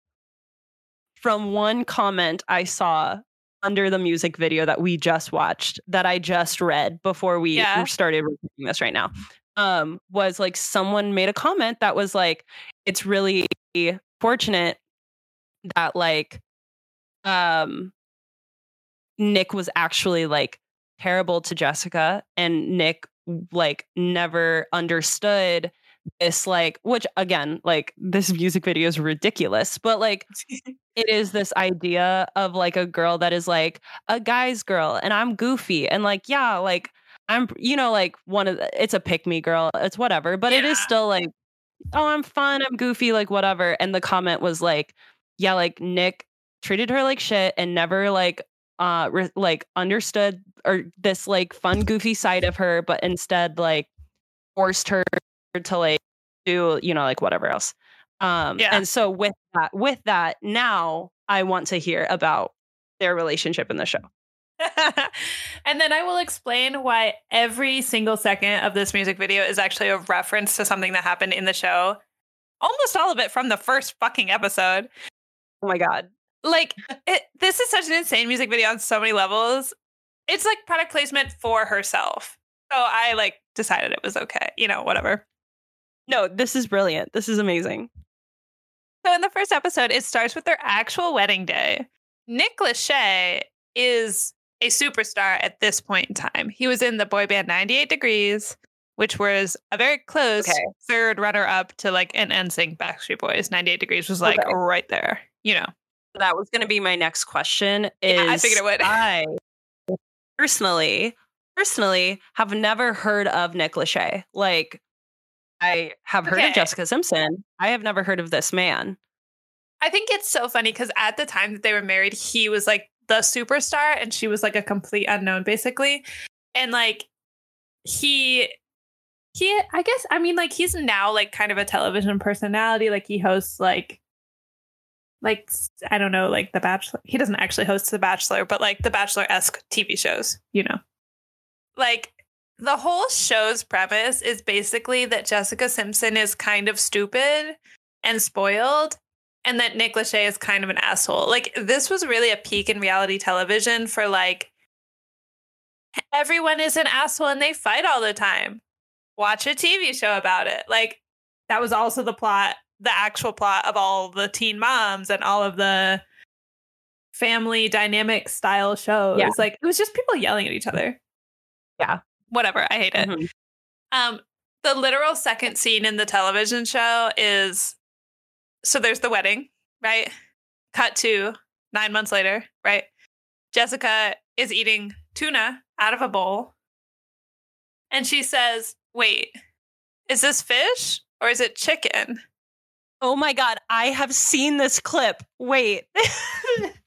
from one comment I saw under the music video that we just watched that I just read before we Yeah. started recording this right now um was like someone made a comment that was like it's really fortunate that like um Nick was actually like terrible to Jessica and Nick like never understood this like which again like this music video is ridiculous but like it is this idea of like a girl that is like a guy's girl and I'm goofy and like yeah like I'm you know like one of the, it's a pick me girl it's whatever but it is still like oh I'm fun I'm goofy like whatever and the comment was like yeah like Nick treated her like shit and never like uh re- like understood or this like fun goofy side of her but instead like forced her to like do you know like whatever else um Yeah. and so with that with that now i want to hear about their relationship in the show. And then I will explain why every single second of this music video is actually a reference to something that happened in the show. Almost all of it from the first fucking episode. oh my god. Like it, this is such an insane music video on so many levels. It's like product placement for herself. So i like decided it was okay you know whatever. No this is brilliant. This is amazing so in the first episode it starts with their actual wedding day nick lachey is a superstar at this point in time he was in the boy band 98 degrees which was a very close Okay. third runner up to like an NSYNC Backstreet Boys. 98 Degrees was like Okay. right there, you know. that was going to be my next question is Yeah, I figured it would. i personally personally have never heard of nick lachey like i have heard Okay. of jessica simpson i have never heard of this man I think it's so funny because at the time that they were married, he was like the superstar and she was like a complete unknown, basically. And like he he I guess I mean like he's now like kind of a television personality. Like he hosts like like I don't know, like The Bachelor. He doesn't actually host The Bachelor, but like The Bachelor esque TV shows, you know. Like the whole show's premise is basically that Jessica Simpson is kind of stupid and spoiled, and that Nick Lachey is kind of an asshole. Like this was really a peak in reality television for like everyone is an asshole and they fight all the time. Watch a TV show about it. Like that was also the plot the actual plot of all the teen moms and all of the family dynamic style shows. Yeah. Like it was just people yelling at each other. Yeah. Whatever. I hate it. Mhm. Um the literal second scene in the television show is so there's the wedding, right? Cut to 9 months later, right? Jessica is eating tuna out of a bowl. And she says, "Wait, is this fish or is it chicken?" Oh my god, I have seen this clip. Wait.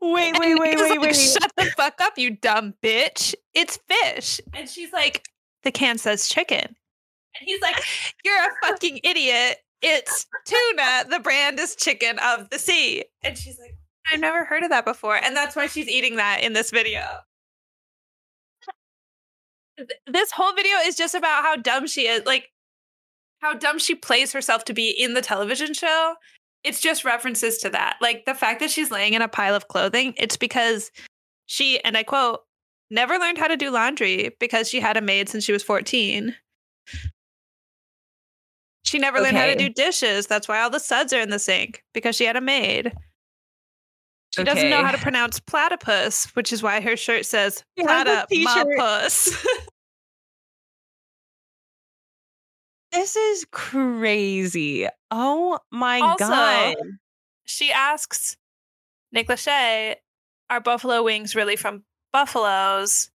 wait, wait, wait, he's wait, like, wait. Shut fuck up, you dumb bitch. It's fish. And she's like, the can says chicken. And he's like, you're a fucking idiot. It's tuna. The brand is chicken of the sea. And she's like, I've never heard of that before. And that's why she's eating that in this video. This whole video is just about how dumb she is. Like, how dumb she plays herself to be in the television show it's just references to that. Like the fact that she's laying in a pile of clothing, it's because she, and I quote, never learned how to do laundry because she had a maid since she was 14. She never learned how to do dishes. That's why all the suds are in the sink because she had a maid. She doesn't know how to pronounce platypus, which is why her shirt says She has a t-shirt. platypus. This is crazy. Oh my Also, god. she asks Nick Lachey, are buffalo wings really from buffaloes?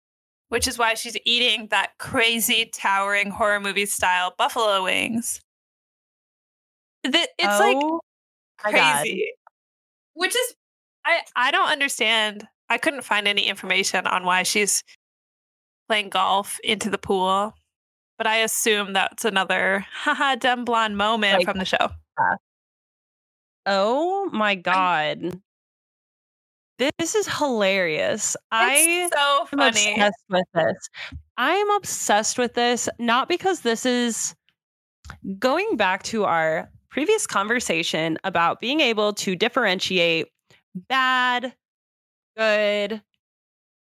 Which is why she's eating that crazy, towering horror movie style buffalo wings. Th- It's like Oh God. crazy. Which is, I, I don't understand. I couldn't find any information on why she's playing golf into the pool. But I assume that's another haha dumb blonde moment Like- from the show. Oh my god. This is hilarious. I It's so am funny. obsessed with this. I am obsessed with this not because this is going back to our previous conversation about being able to differentiate bad, good,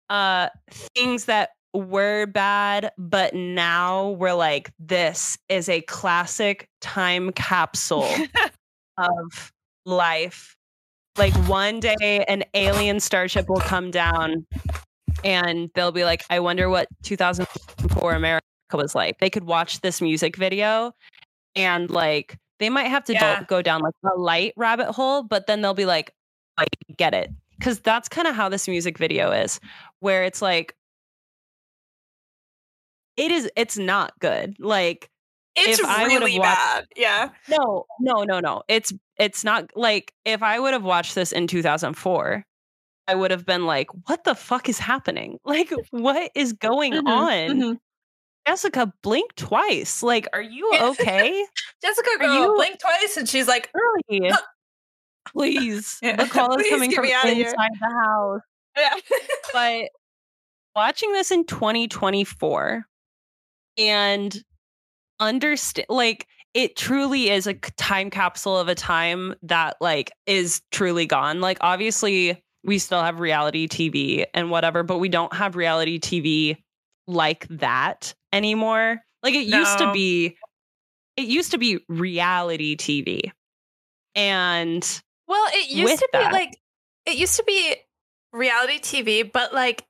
uh things that were bad, but now we're like, this is a classic time capsule of life. Like one day an alien starship will come down and they'll be like, I wonder what 2004 America was like. They could watch this music video and like they might have to do- go down like a light rabbit hole, but then they'll be like, I get it. Cause that's kind of how this music video is, where it's like, it is, it's not good. Like, It's really watched- bad. Yeah. no, no, no, no. It's it's not like if I would have watched this in 2004, I would have been like, "What the fuck is happening? Like, what is going Mhm, on?" mhm. Jessica, blink twice. Like, are you okay? Jessica girl you- blink twice and she's like, Really? Please, Yeah, the call is coming from inside the house. yeah. But watching this in 2024 and understand like it truly is a time capsule of a time that like is truly gone. Like obviously we still have reality tv and whatever but we don't have reality tv like that anymore. Like it used to be it used to be reality tv and Well, it used to that- be like it used to be reality TV, but like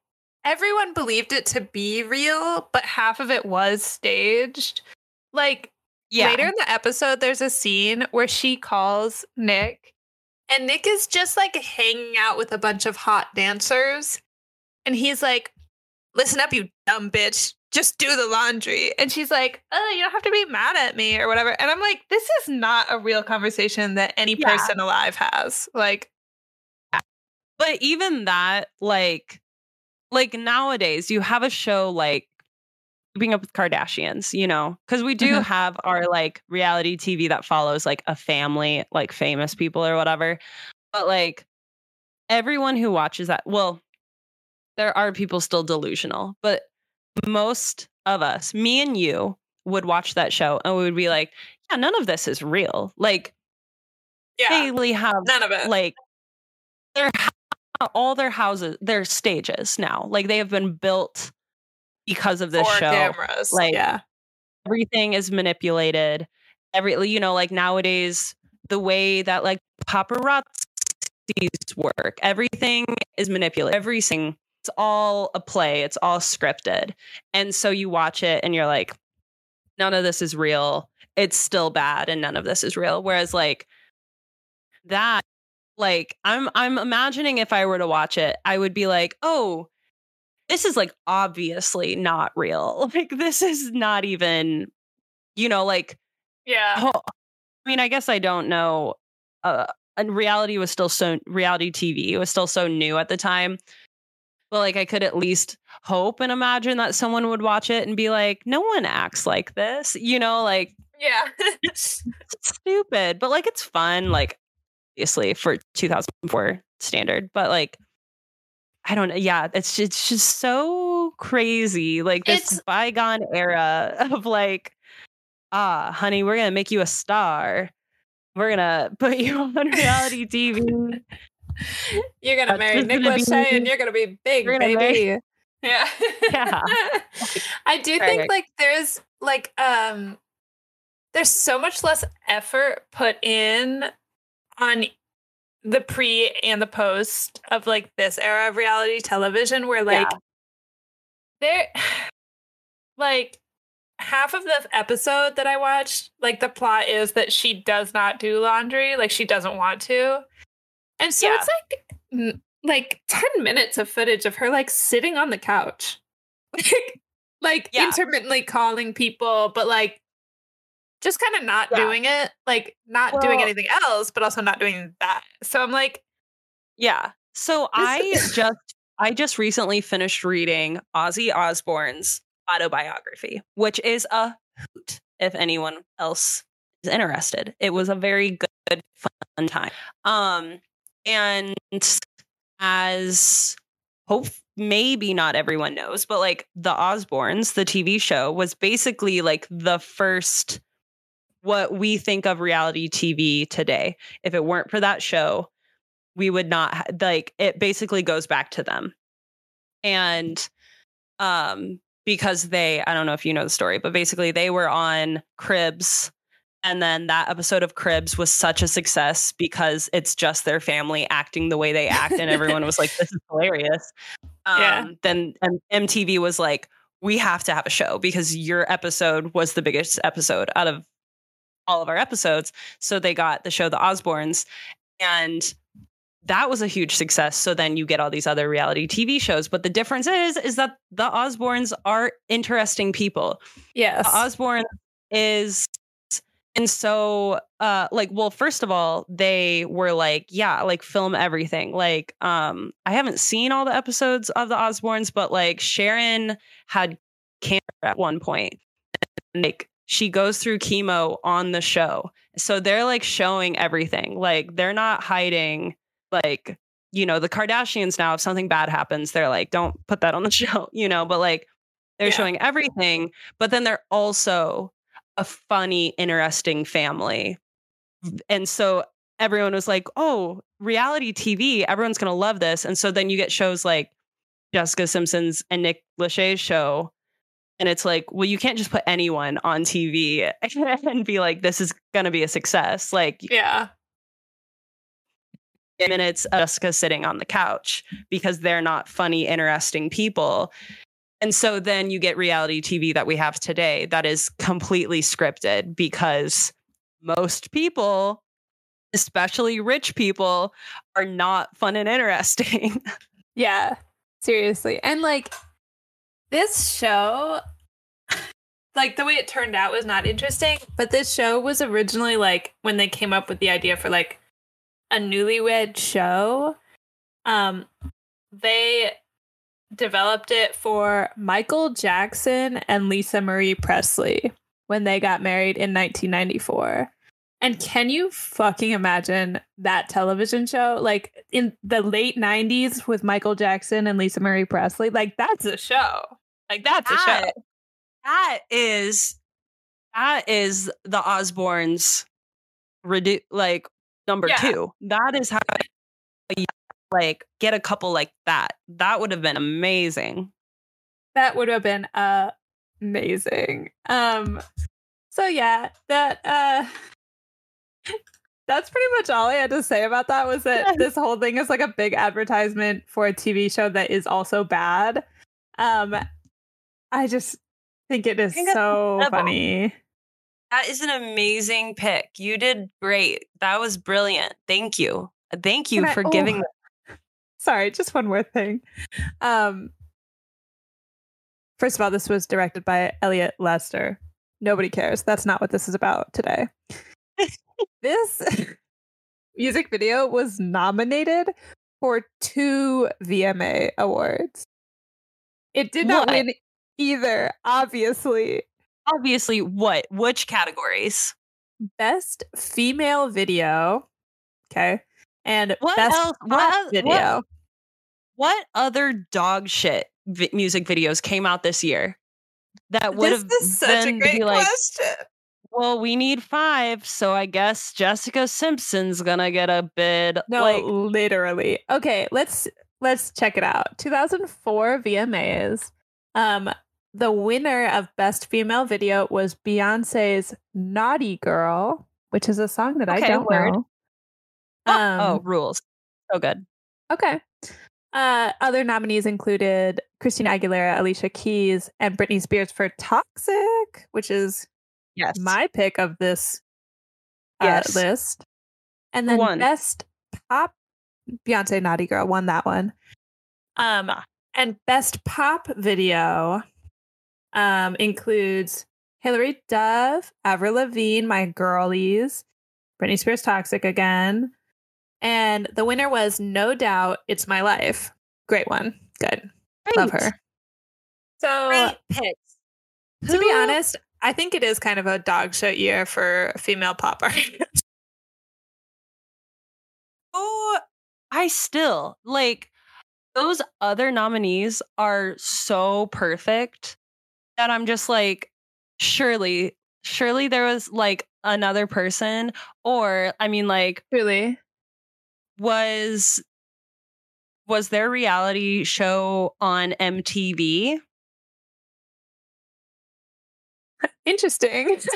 everyone believed it to be real, but half of it was staged. Like yeah later in the episode, there's a scene where she calls Nick, and Nick is just like hanging out with a bunch of hot dancers. And he's like, Listen up, you dumb bitch. just do the laundry. And she's like, oh, you don't have to be mad at me or whatever. And I'm like, this is not a real conversation that any Yeah. person alive has. Like, But even that, like, like nowadays, you have a show like Keeping Up with Kardashians, you know, because we do Mhm. have our like reality TV that follows like a family, like famous people or whatever. But like everyone who watches that, well, there are people still delusional, but most of us, me and you, would watch that show and we would be like, yeah, none of this is real. Like, yeah, they really have none of it. like their hou- all their houses their stages now like they have been built because of this for show cameras. like- yeah. everything is manipulated every you know like nowadays the way that like paparazzi's work everything is manipulated everything it's all a play it's all scripted and so you watch it and you're like none of this is real it's still bad and none of this is real whereas like that like i'm i'm imagining if i were to watch it i would be like oh this is like obviously not real like this is not even you know like Yeah. oh, i mean i guess i don't know uh and reality was still so reality tv was still so new at the time but like i could at least hope and imagine that someone would watch it and be like no one acts like this you know like Yeah. it's stupid, but like it's fun, like obviously for 2004 standard, but like I don't know. Yeah, it's it's just so crazy. Like this It's- bygone era of like, ah, honey, we're gonna make you a star. We're gonna put you on reality TV. You're gonna That's marry just Nick Lachey and you're gonna be big, gonna baby. Yeah. Yeah. I do think like there's like um there's so much less effort put in on the pre and the post of like this era of reality television where like Yeah. there like half of the episode that I watched, like the plot is that she does not do laundry, like she doesn't want to. And so Yeah. it's like like 10 minutes of footage of her like sitting on the couch. Like like Yeah. intermittently calling people, but like just kind of not Yeah. doing it, like not doing anything else, but also not doing that. So I'm like, Yeah. So I just I just recently finished reading Ozzy Osbourne's autobiography, which is a hoot if anyone else is interested. It was a very good fun time. Um and as hope maybe not everyone knows, but like the Osbournes, the TV show was basically like the first what we think of reality TV today. If it weren't for that show, we would not like it basically goes back to them and um because they i don't know if you know the story but basically they were on cribs and then that episode of cribs was such a success because it's just their family acting the way they act and everyone was like this is hilarious um Yeah. then mtv was like we have to have a show because your episode was the biggest episode out of all of our episodes so they got the show the osbournes and that was a huge success. So then you get all these other reality TV shows. But the difference is, is that the Osbournes are interesting people. yes. The Osbourne is, and so, uh, like, well, first of all, they were like, yeah, like film everything. Like, um, I haven't seen all the episodes of the Osbournes, but like Sharon had cancer at one point, and like she goes through chemo on the show. So they're like showing everything. Like they're not hiding like you know the kardashians now if something bad happens they're like don't put that on the show you know but like they're Yeah. showing everything but then they're also a funny interesting family and so everyone was like oh reality tv everyone's going to love this and so then you get shows like jessica simpson's and nick lachey's show and it's like well you can't just put anyone on tv and be like this is going to be a success like yeah. minutes of Jessica sitting on the couch because they're not funny, interesting people. And so then you get reality TV that we have today that is completely scripted because most people, especially rich people, are not fun and interesting. Yeah, seriously. And like this show, like the way it turned out was not interesting. But this show was originally like when they came up with the idea for like a newlywed show. Um, they developed it for Michael Jackson and Lisa Marie Presley when they got married in 1994. And can you fucking imagine that television show? Like in the late 90s with Michael Jackson and Lisa Marie Presley? Like that's a show. Like that's a show. That- That is that is the Osbournes redu- like number Yeah. two. That is how you, like get a couple like that. That would have been amazing. That would have been uh, amazing. Um so yeah, that uh that's pretty much all I had to say about that was that this whole thing is like a big advertisement for a TV show that is also bad. Um I just think it is think so funny. That is an amazing pick. You did great. That was brilliant. Thank you. Thank you Can I- for oh, giving Sorry, just one more thing. Um First of all, this was directed by Elliot Lester. Nobody cares. That's not what this is about today. this music video was nominated for two VMA awards. It did not What? win either, obviously. obviously what which categories? Best female video. Okay. And What best else? What el- what- video. What other dog shit vi- music videos came out this year that would have is such a great like, question. well, we need five, so I guess Jessica Simpson's gonna get a bid. No, like, literally. Okay, let's let's check it out. 2004 VMAs. Um, the winner of Best Female Video was Beyonce's "Naughty Girl," which is a song that I don't word. know. oh, Um, oh, rules, so good. okay. Uh, other nominees included Christina Aguilera, Alicia Keys, and Britney Spears for "Toxic," which is Yes, my pick of this uh, Yes. list. And then won? best pop Beyonce Naughty Girl won that one. Um and best pop video um includes Hilary Duff, Avril Lavigne, My Girlies, Britney Spears Toxic again. And the winner was no doubt It's My Life. Great one. Good. Love her. So Great picks. to be honest, I think it is kind of a dog shit year for female pop artists. Oh, I still like those other nominees are so perfect that I'm just like, surely, surely there was like another person, or I mean, like, Really? was was their reality show on MTV? Interesting.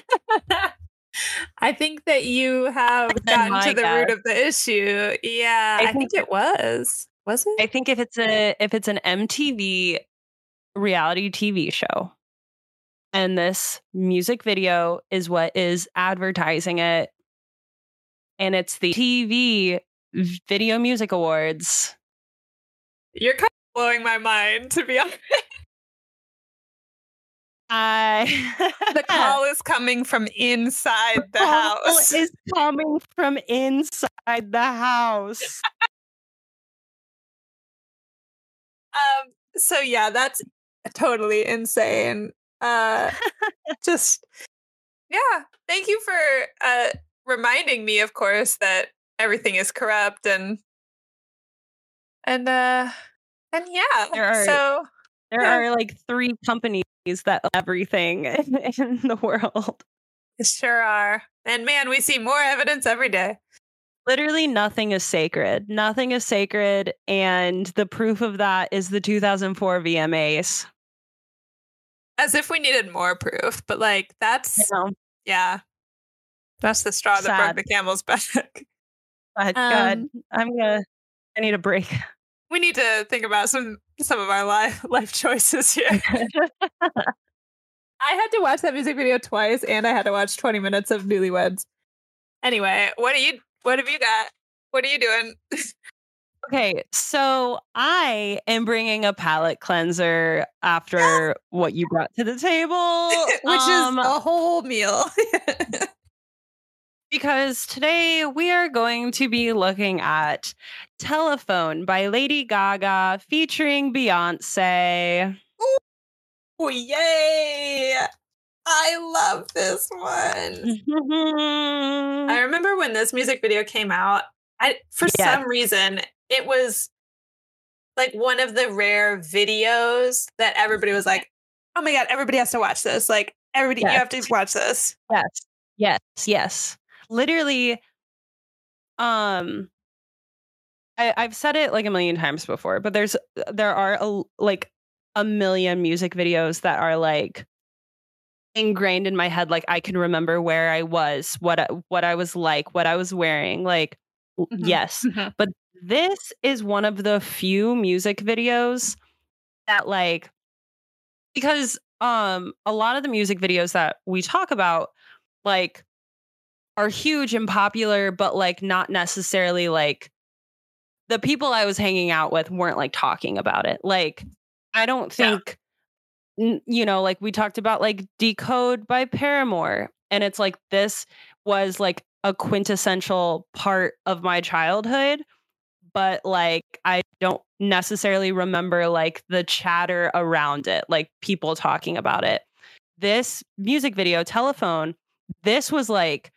I think that you have gotten to the root of the issue. Yeah, I I, think, think it was. Was it? I think if it's a if it's an MTV reality TV show and this music video is what is advertising it and it's the TV Video Music Awards. You're kind of blowing my mind, to be honest. I The call is coming from inside the call house. is coming from inside the house. Um, so yeah, that's totally insane. Uh just yeah, thank you for uh reminding me of course that everything is corrupt and and uh and yeah. There are- so There Yeah. are like three companies that everything in, in the world. sure are. And man, we see more evidence every day. literally nothing is sacred. Nothing is sacred. And the proof of that is the 2004 VMAs. As if we needed more proof, but like that's yeah. That's the straw that broke the camel's back. but Um, God, I'm gonna, I need a break. we need to think about some some of our life life choices here. I had to watch that music video twice, and I had to watch 20 minutes of Newlyweds. Anyway, what are you? What have you got? What are you doing? Okay, so I am bringing a palate cleanser after what you brought to the table, Which um, is a whole meal. because today we are going to be looking at Telephone by Lady Gaga featuring Beyonce. oh, yay! I love this one. I remember when this music video came out, I for Yes. some reason it was like one of the rare videos that everybody was like, "Oh my god, everybody has to watch this." Like everybody you have to watch this. Yes. Yes. Yes. Literally, um, I, I've said it like a million times before, but there's there are a, like a million music videos that are like ingrained in my head. Like I can remember where I was, what I, what I was like, what I was wearing. Like Mhm. yes, this is one of the few music videos that like because um a lot of the music videos that we talk about like are huge and popular but like not necessarily like the people I was hanging out with weren't like talking about it. Like I don't think n- you know like we talked about like decode by Paramore and it's like this was like a quintessential part of my childhood but like I don't necessarily remember like the chatter around it, like people talking about it. This music video, telephone, this was like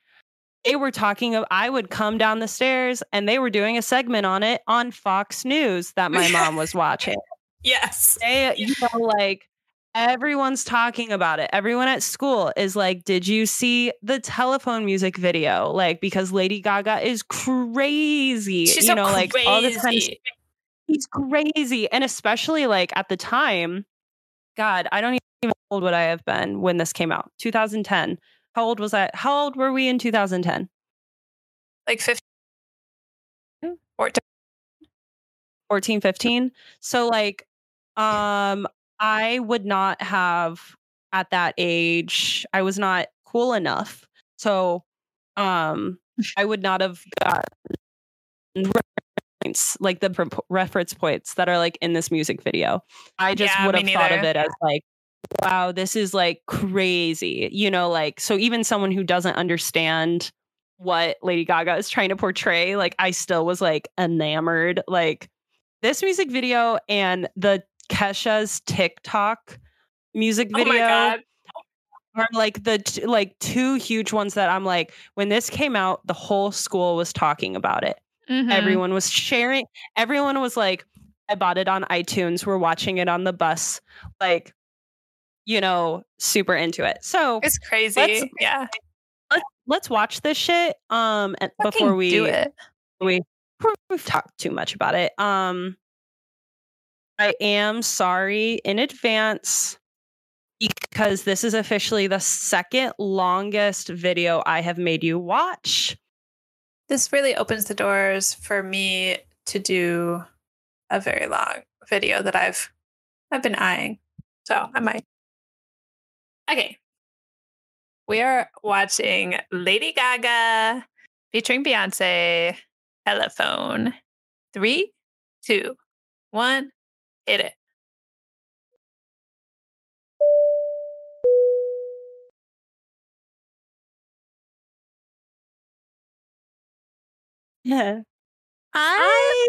they were talking of I would come down the stairs and they were doing a segment on it on Fox News that my mom was watching. Yes. They, you know, like everyone's talking about it. Everyone at school is like, Did you see the telephone music video? Like, because Lady Gaga is crazy. She's you so know, like all this kind of crazy. He's crazy. And especially like at the time, God, I don't even know how old would I have been when this came out. 2010. How old was I? How old were we in 2010? Like 15 or 14, 15. So like um I would not have at that age, I was not cool enough. So um I would not have gotten reference, like the reference points that are like in this music video. I just Yeah, would have thought of it as like wow, this is like crazy. You know, like so even someone who doesn't understand what Lady Gaga is trying to portray, like I still was like enamored. Like this music video and the Kesha's Tik Tok music Oh video god. are like the t- like two huge ones that I'm like when this came out, the whole school was talking about it. Mm-hmm. Everyone was sharing. Everyone was like, I bought it on iTunes. We're watching it on the bus. Like, you know, super into it. So It's crazy. Let's- yeah. let's watch this shit. Um, Fucking before we do it. we we've talked too much about it. Um, I am sorry in advance because this is officially the second longest video I have made you watch. This really opens the doors for me to do a very long video that I've I've been eyeing. So I might. Okay. We are watching Lady Gaga featuring Beyonce telephone. Three, two, one, hit it. Yeah. I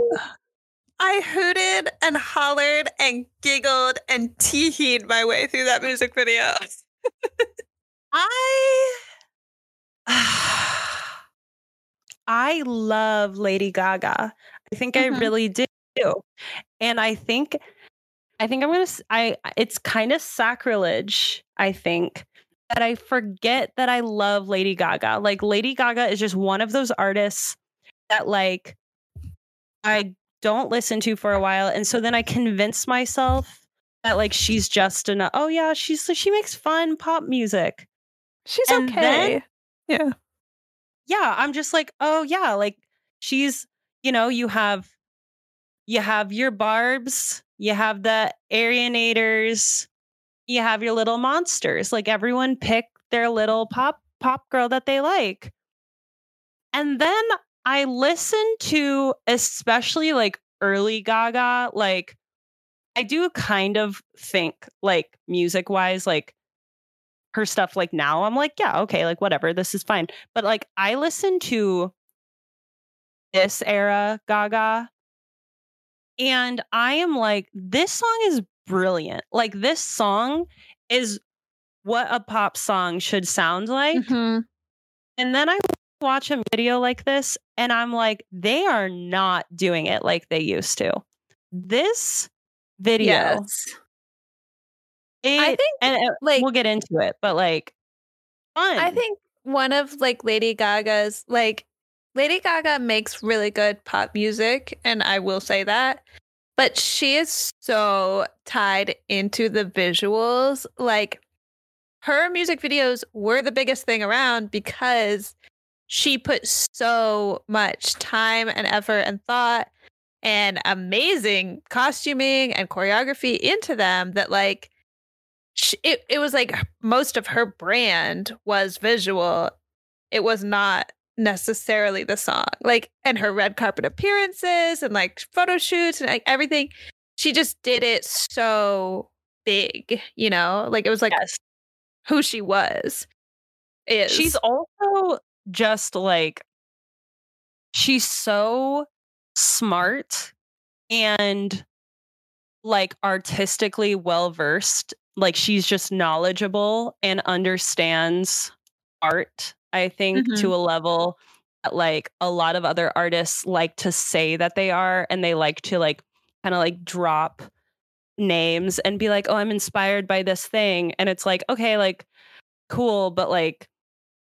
I hooted and hollered and giggled and teeheed my way through that music video. I I love Lady Gaga. I think Mhm. I really do. And I think I think I'm going to I it's kind of sacrilege, I think, that I forget that I love Lady Gaga. Like Lady Gaga is just one of those artists that like I don't listen to for a while and so then I convince myself that like she's just an oh yeah, she's she makes fun pop music She's And okay. yeah. yeah i'm just like oh yeah like she's you know you have you have your barbs you have the arianators you have your little monsters like everyone pick their little pop pop girl that they like and then i listen to especially like early Gaga, like I do kind of think like music wise, like her stuff like now, I'm like, yeah, okay, like whatever, this is fine. But like I listen to this era Gaga and I am like, this song is brilliant. Like this song is what a pop song should sound like. Mhm. And then I watch a video like this and I'm like, they are not doing it like they used to. This video, Yes. it, I think, and uh, like- we'll get into it, but like, fun. I think one of like Lady Gaga's like Lady Gaga makes really good pop music, and I will say that. But she is so tied into the visuals. Like her music videos were the biggest thing around because she put so much time and effort and thought and amazing costuming and choreography into them that like sh it, it was like most of her brand was visual it was not necessarily the song like and her red carpet appearances and like photo shoots and like everything. She just did it so big you know? Like it was like yes. who she was is she's also just like she's so smart and like artistically well versed like she's just knowledgeable and understands art i think Mhm. to a level that like a lot of other artists like to say that they are and they like to like kind of like drop names and be like oh i'm inspired by this thing and it's like okay like cool but like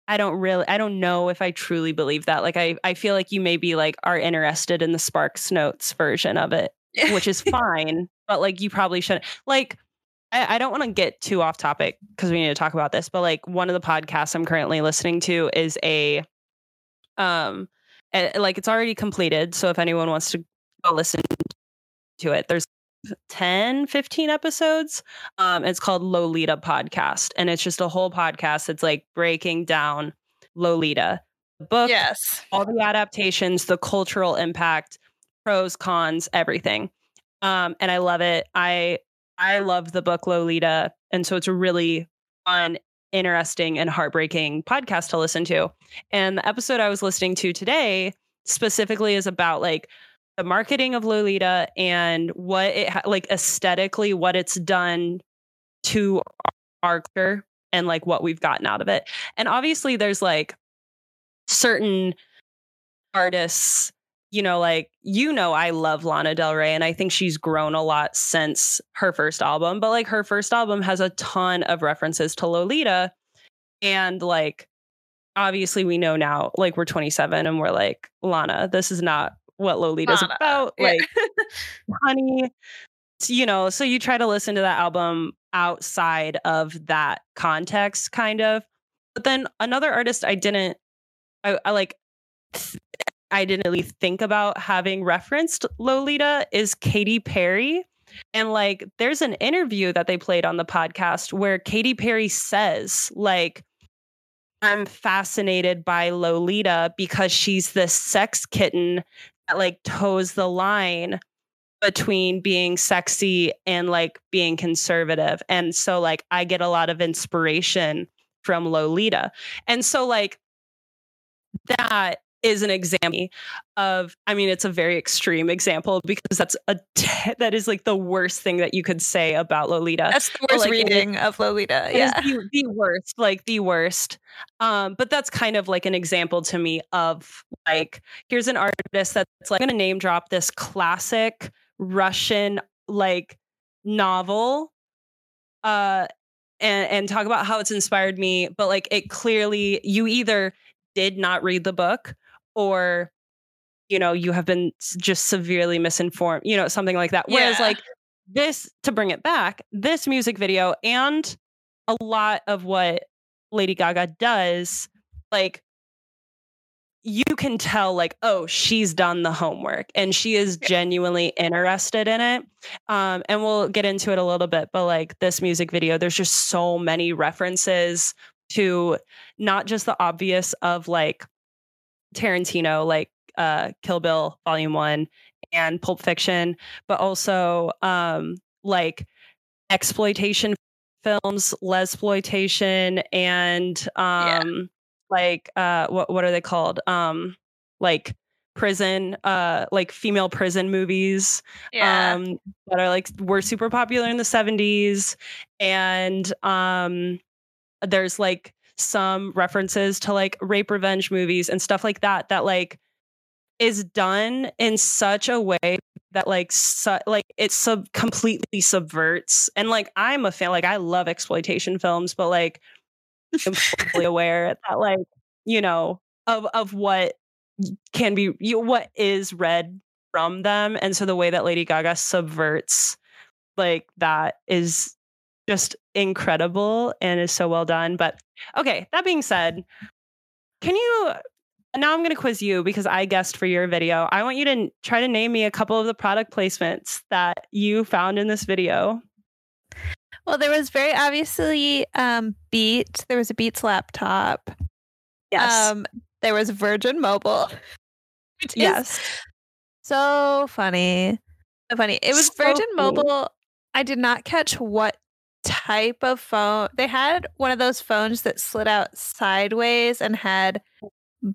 I don't really I don't know if I truly believe that. Like I I feel like you maybe like are interested in the Sparks Notes version of it, which is fine, but like you probably shouldn't. Like I, I don't want to get too off topic because we need to talk about this, but like one of the podcasts I'm currently listening to is a um eh, like it's already completed. So if anyone wants to go listen to it, there's 10 15 episodes um it's called lolita podcast and it's just a whole podcast that's like breaking down lolita the book yes all the adaptations the cultural impact pros cons everything um and i love it i i love the book lolita and so it's a really fun interesting and heartbreaking podcast to listen to. And the episode i was listening to today specifically is about like the marketing of lolita and what it like aesthetically what it's done to our culture and like what we've gotten out of it. And obviously there's like certain artists you know like you know i love lana del rey and i think she's grown a lot since her first album but like her first album has a ton of references to lolita and like obviously we know now like we're 27 and we're like lana this is not what lolita's Lana, about yeah. like honey you know so you try to listen to that album outside of that context kind of but then another artist i didn't i, I like i didn't really think about having referenced lolita is katy perry and like there's an interview that they played on the podcast where katy perry says like i'm fascinated by lolita because she's this sex kitten that like toes the line between being sexy and like being conservative. And so like I get a lot of inspiration from Lolita. And so like that is an example of I mean it's a very extreme example because that's a that is like the worst thing that you could say about Lolita. that's the worst like, it reading of lolita It yeah the, the worst, like the worst. Um, but that's kind of like an example to me of like, here's an artist that's like, I'm gonna name drop this classic Russian like novel, uh, and and talk about how it's inspired me. But like, it clearly you either did not read the book or you know you have been just severely misinformed you know something like that. Whereas Yeah. like this to bring it back this music video and a lot of what lady gaga does like you can tell like oh she's done the homework and she is genuinely interested in it. Um and we'll get into it a little bit but like this music video there's just so many references to not just the obvious of like tarantino like uh, Kill Bill Volume One and Pulp Fiction, but also um, like exploitation films, lesploitation, and um, like uh, what what are they called? Um, like prison, uh, like female prison movies Yeah. um, that are like were super popular in the 70s and um, there's like some references to like rape revenge movies and stuff like that that like is done in such a way that like su- like it sub completely subverts and like i'm a fan like i love exploitation films but like i'm fully aware that like you know of of what can be you what is read from them and so the way that lady gaga subverts like that is just incredible and is so well done but okay that being said can you now i'm going to quiz you because i guessed for your video i want you to try to name me a couple of the product placements that you found in this video Well, there was very obviously um, Beats. There was a Beats laptop. Um, there was Virgin Mobile. Yes so funny. So funny. It was So Virgin funny. Mobile. I did not catch what type of phone. They had one of those phones that slid out sideways and had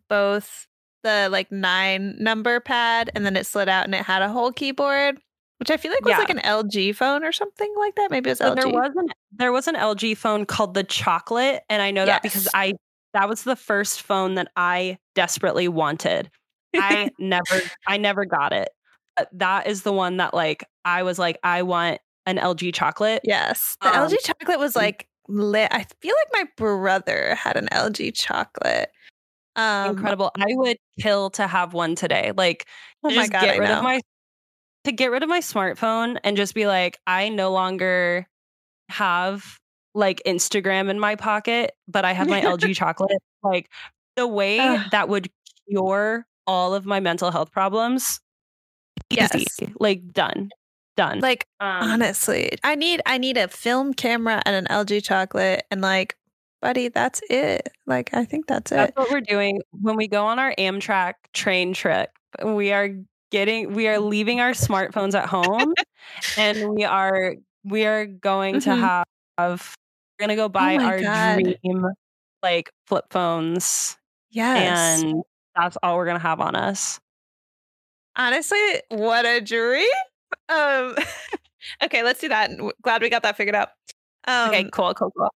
both the like nine number pad and then it slid out and it had a whole keyboard, which I feel like was Yeah. like an LG phone or something like that. Maybe it was So LG. there was an there was an LG phone called the Chocolate, and I know that because I that was the first phone that I desperately wanted. I never I never got it. But that is the one that like I was like I want an LG Chocolate. yes. The Um, LG chocolate was like lit. I feel like my brother had an LG chocolate. Um, Incredible. I would kill to have one today. Like Oh to my just god, get I rid know. of my to get rid of my smartphone and just be like I no longer have like Instagram in my pocket, but I have my LG chocolate. Like the way that would cure all of my mental health problems. Yes. Easy. Like done. Done. like um, honestly, I need I need a film camera and an LG chocolate and like, buddy, that's it. Like I think that's That's it. That's what we're doing when we go on our Amtrak train trip. We are getting we are leaving our smartphones at home and we are we are going to Mhm. have we're going to go buy my our God. dream like flip phones Yes. and that's all we're going to have on us. Honestly, what a dream. Um okay, let's do that. Glad we got that figured out. Um okay, cool, cool, cool.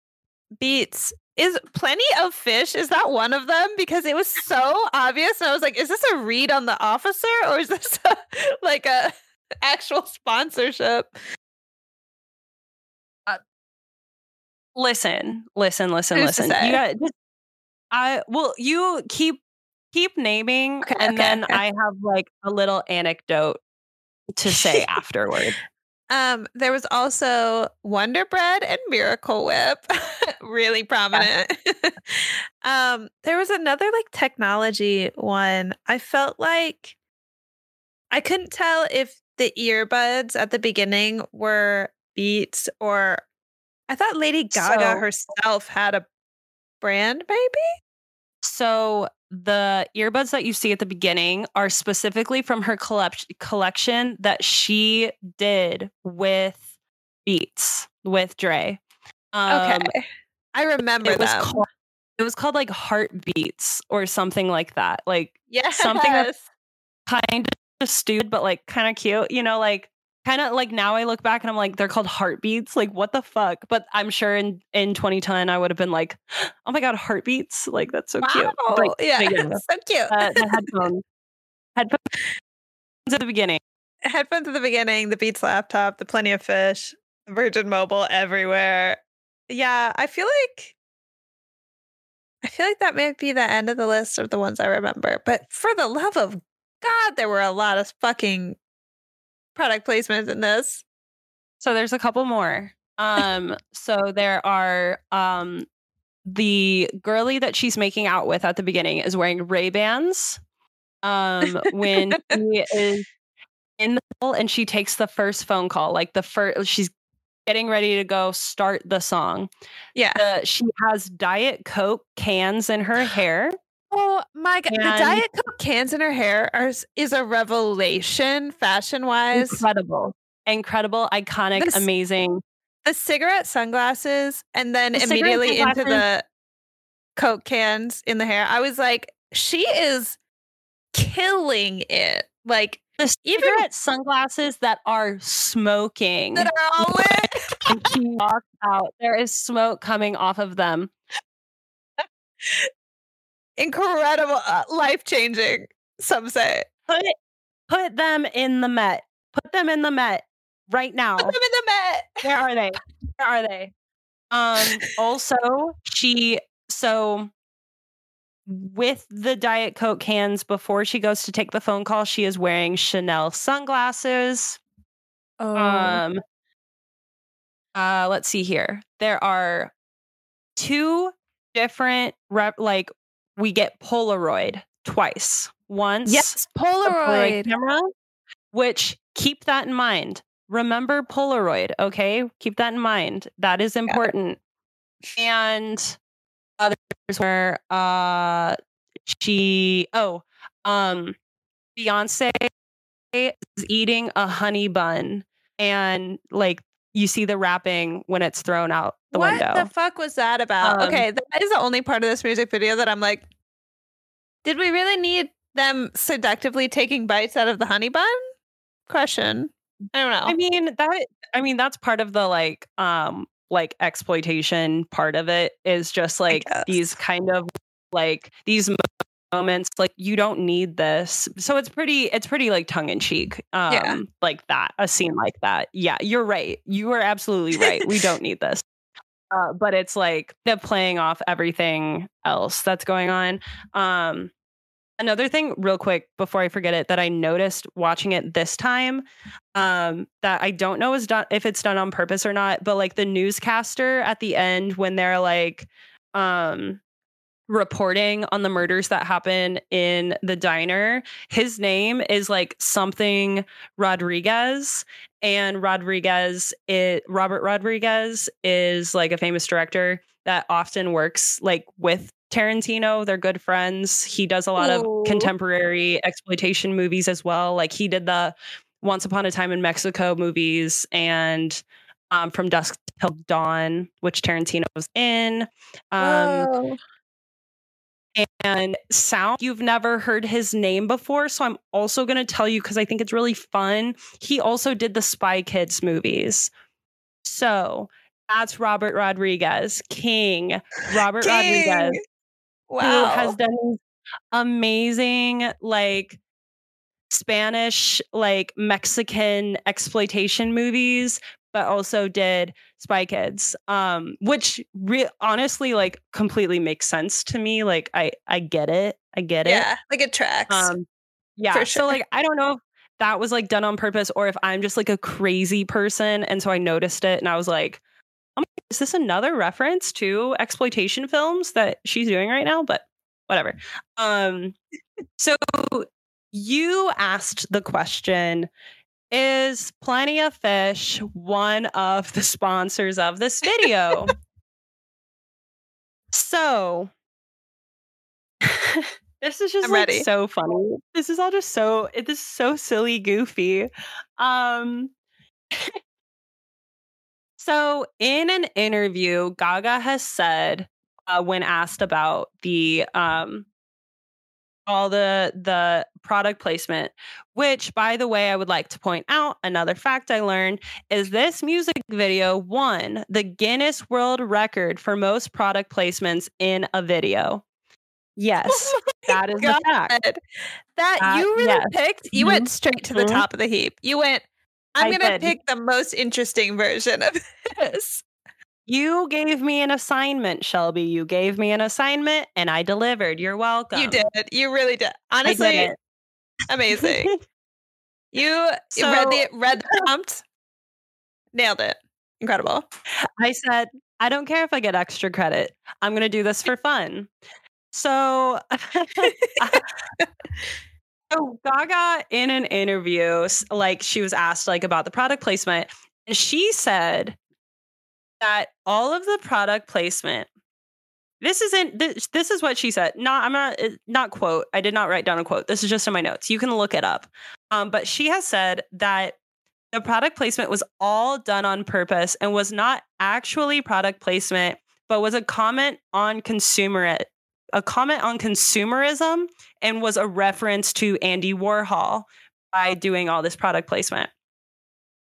beats is plenty of fish is that one of them because it was so obvious and i was like is this a read on the officer or is this a, like a actual sponsorship Listen, listen, listen, Who's listen. You got I well, you keep keep naming Okay, and okay, then okay. I have like a little anecdote to say afterward. um there was also wonder bread and miracle whip really prominent. Um there was another like technology one. I felt like i couldn't tell if the earbuds at the beginning were beats or i thought lady gaga So- herself had a brand maybe? So the earbuds that you see at the beginning are specifically from her collect- collection that she did with Beats with Dre. Um, okay i remember it was them called it was called like Heartbeats or something like that. Like yes something that's- kind of stupid, but like kind of cute. You know, like kind of like now I look back and I'm like, they're called heartbeats. Like, what the fuck? But I'm sure in in 2010 I would have been like, oh my god, heartbeats! Like that's so cute. Like, yeah so cute uh, the headphones, headphones at the beginning. headphones at the beginning, the Beats laptop, the Plenty of Fish, Virgin Mobile everywhere. Yeah, I feel like I feel like that may be the end of the list of the ones I remember. But for the love of God, there were a lot of fucking product placements in this. So there's a couple more. Um, so there are um the girly that she's making out with at the beginning is wearing Ray Bans. Um, when she is in the call and she takes the first phone call, like the first, she's getting ready to go start the song. Yeah. She has Diet Coke cans in her hair. Oh my god! the Diet Coke cans in her hair are is a revelation fashion wise. Incredible. Incredible, iconic, This- amazing. The cigarette sunglasses, and then The immediately into the Coke cans in the hair. I was like, she is killing it. Like The Even- cigarette sunglasses that are smoking. that are all lit. she walks out. There is smoke coming off of them. incredible, uh, life changing. Some say. Put put them in the Met. Put them in the Met right now. Put them in the Met. Where are they? Where are they? Um also she so with the Diet Coke cans before she goes to take the phone call, she is wearing Chanel sunglasses. Oh, Um uh let's see here. There are two different rep like we get Polaroid twice. Once yes, Polaroid Polaroid. camera, which keep that in mind. Remember Polaroid, okay? Keep that in mind. That is important. And others where uh she oh um Beyonce is eating a honey bun and like you see the wrapping when it's thrown out the what window. What the fuck was that about? Um, okay, that is the only part of this music video that I'm like, did we really need them seductively taking bites out of the honey bun? Question. I don't know. I mean that I mean that's part of the like um like exploitation part of it is just like these kind of like these moments like you don't need this. So it's pretty it's pretty like tongue in cheek um Yeah. like that a scene like that. Yeah, you're right. You are absolutely right. we don't need this. Uh, but it's like the playing off everything else that's going on. Um another thing real quick before i forget it that i noticed watching it this time um that i don't know is done if it's done on purpose or not but like the newscaster at the end when they're like um reporting on the murders that happen in the diner his name is like something rodriguez and rodriguez it robert rodriguez is like a famous director that often works like with Tarantino. They're good friends. He does a lot Ooh. of contemporary exploitation movies as well. Like he did the Once Upon a Time in Mexico movies and um, From Dusk Till Dawn, which Tarantino was in. Um. And sound you've never heard his name before so i'm also going to tell you because i think it's really fun he also did the spy kids movies so that's robert rodriguez king robert King. rodriguez Wow. who has done amazing like Spanish like Mexican exploitation movies but also did Spy Kids um which re- honestly like completely makes sense to me like I I get it I get it. Yeah, like it tracks. um yeah For so like I don't know if that was like done on purpose or if I'm just like a crazy person and so I noticed it and I was like oh is this another reference to exploitation films that she's doing right now? But whatever. Um so you asked the question is plenty of fish one of the sponsors of this video. So this is just like so funny. This is all just so it is so silly goofy. Um so in an interview gaga has said uh, when asked about the um all the the product placement which by the way i would like to point out another fact i learned is this music video won the guinness world record for most product placements in a video yes Oh that is God. the fact that you really yes. picked. You went straight to the Mhm. top of the heap. You went. I'm I gonna did. pick the most interesting version of this. You gave me an assignment shelby you gave me an assignment and i delivered you're welcome You did. You really did. I did Honestly, amazing. You you So- read the read the prompt, nailed it. Incredible. I said, I don't care if I get extra credit. I'm going to do this for fun. So, so Gaga in an interview, like she was asked like about the product placement, and she said that all of the product placement this isn't this, this is what she said. Not I'm not uh, not quote. I did not write down a quote. This is just in my notes. You can look it up. Um, but she has said that the product placement was all done on purpose and was not actually product placement, but was a comment on consumer a comment on consumerism and was a reference to Andy Warhol by doing all this product placement.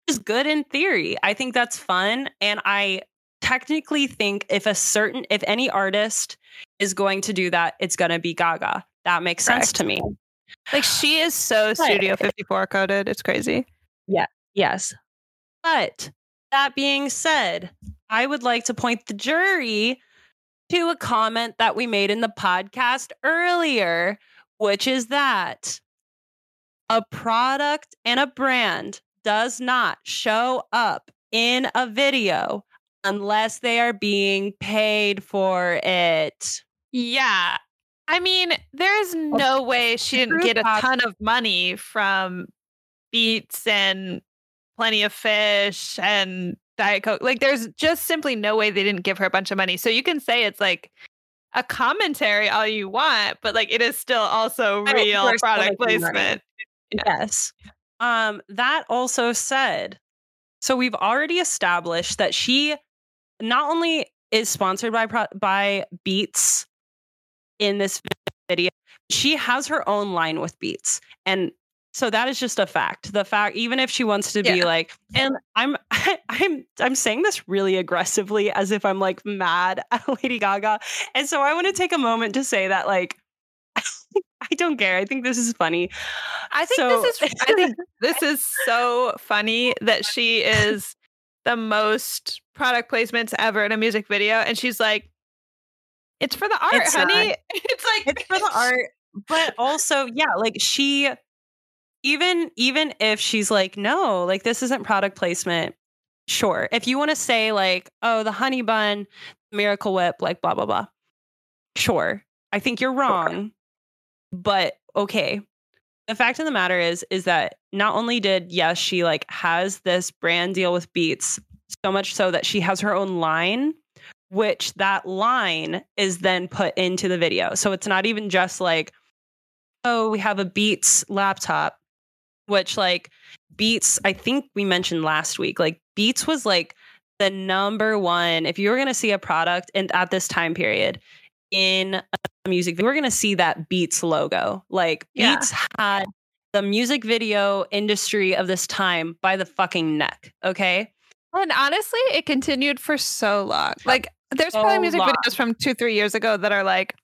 Is good in theory. I think that's fun and I technically think if a certain if any artist is going to do that, it's going to be Gaga. That makes Correct. sense to me. Like she is so Studio 54 coded. It's crazy. Yeah. Yes. But that being said, I would like to point the jury to a comment that we made in the podcast earlier, which is that a product and a brand does not show up in a video unless they are being paid for it. Yeah. I mean, there's no way she didn't get a ton of money from Beats and Plenty of Fish and Diet Coke. Like, there's just simply no way they didn't give her a bunch of money. So you can say it's like a commentary all you want, but like it is still also real product placement. Yes. Um, that also said, so we've already established that she not only is sponsored by by Beats in this video, she has her own line with Beats, and so that is just a fact. The fact, even if she wants to be like, and I'm, I'm, I'm saying this really aggressively as if I'm like mad at Lady Gaga, and so I want to take a moment to say that like. I don't care. I think this is funny. I think so, this is I think this is so funny that she is the most product placements ever in a music video. And she's like, it's for the art, it's honey. Not. It's like it's for the art. But also, yeah, like she even even if she's like, no, like this isn't product placement. Sure. If you want to say like, oh, the honey bun, miracle whip, like blah blah blah. Sure. I think you're wrong. Sure. But okay. The fact of the matter is is that not only did yes, she like has this brand deal with Beats so much so that she has her own line which that line is then put into the video. So it's not even just like, oh, we have a Beats laptop, which like Beats, I think we mentioned last week, like Beats was like the number one. If you were going to see a product and at this time period in a music, we're going to see that Beats logo. Like yeah. Beats had the music video industry of this time by the fucking neck. Okay. And honestly, it continued for so long. Like, there's so probably music long. videos from two, three years ago that are like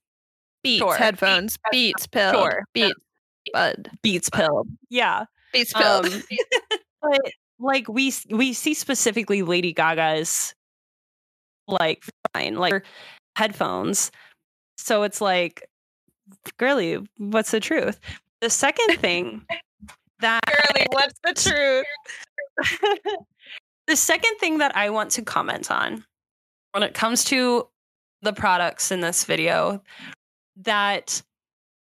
Beats sure. headphones, Beats, pill, sure. Beats bud, Beats pill. Yeah, Beats pill. Um, but like we we see specifically Lady Gaga's like fine like headphones. So it's like, girly, what's the truth? The second thing that girly, what's the truth? The second thing that I want to comment on when it comes to the products in this video that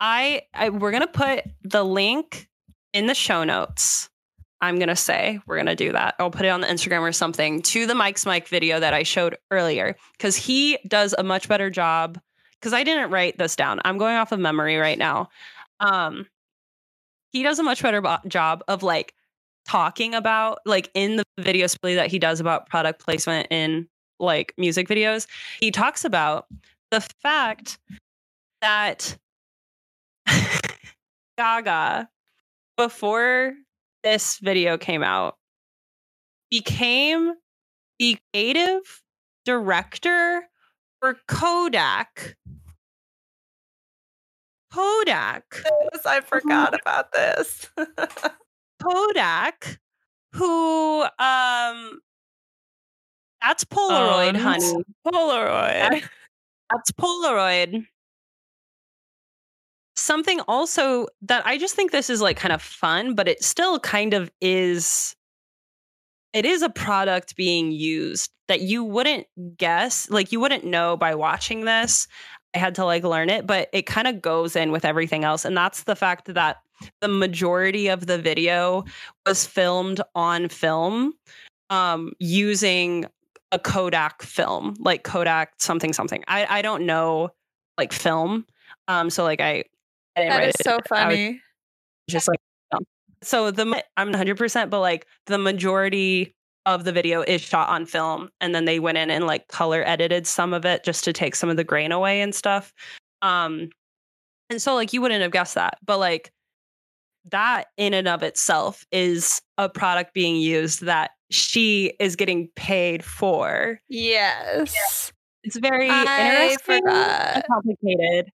I, I we're going to put the link in the show notes. I'm going to say we're going to do that. I'll put it on the Instagram or something to the Mike's Mic video that I showed earlier cuz he does a much better job cuz I didn't write this down. I'm going off of memory right now. Um he does a much better bo- job of like talking about like in the video split that he does about product placement in like music videos he talks about the fact that gaga before this video came out became the creative director for kodak kodak i forgot about this Kodak, who um that's Polaroid, um, honey. Polaroid. That's Polaroid. Something also that I just think this is like kind of fun, but it still kind of is it is a product being used that you wouldn't guess, like you wouldn't know by watching this. I had to like learn it, but it kind of goes in with everything else. And that's the fact that the majority of the video was filmed on film um, using a Kodak film, like Kodak something something. I I don't know like film. Um so like I, I didn't That is it. so funny. just like so the I'm 100% but like the majority of the video is shot on film and then they went in and like color edited some of it just to take some of the grain away and stuff. Um and so like you wouldn't have guessed that. But like that in and of itself is a product being used that she is getting paid for. Yes. It's very I interesting and complicated.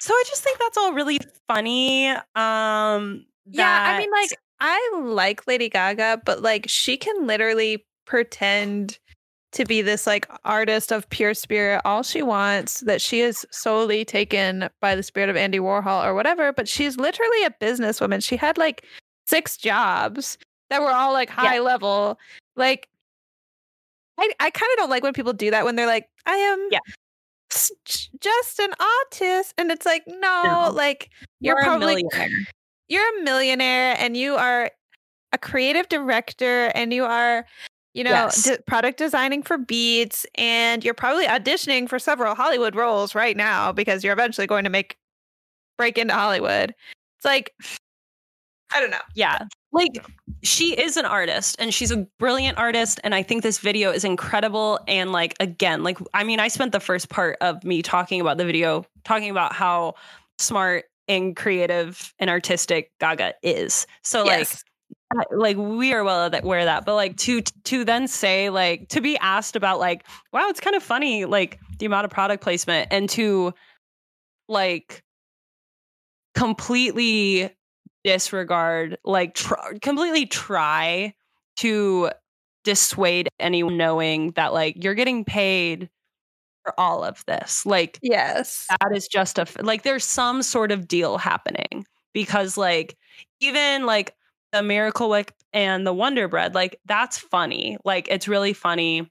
So I just think that's all really funny. Um Yeah, I mean, like, I like Lady Gaga, but like, she can literally pretend to be this like artist of pure spirit all she wants, that she is solely taken by the spirit of Andy Warhol or whatever, but she's literally a businesswoman. She had like six jobs that were all like high level. Like, I, I kind of don't like when people do that when they're like, I am Yeah. just an artist. And it's like, no, No. like, you're, you're a probably millionaire. You're a millionaire and you are a creative director and you are you know Yes. de- product designing for beats and you're probably auditioning for several hollywood roles right now because you're eventually going to make break into hollywood it's like i don't know Yeah. Like she is an artist and she's a brilliant artist and I think this video is incredible and like again like I mean I spent the first part of me talking about the video talking about how smart and creative and artistic Gaga is. So Yes. like like we are well aware of that but like to to then say like to be asked about like wow it's kind of funny like the amount of product placement and to like completely disregard like tr- completely try to dissuade anyone knowing that like you're getting paid for all of this like yes that is just a like there's some sort of deal happening because like even like the miracle whip and the wonder bread like that's funny like it's really funny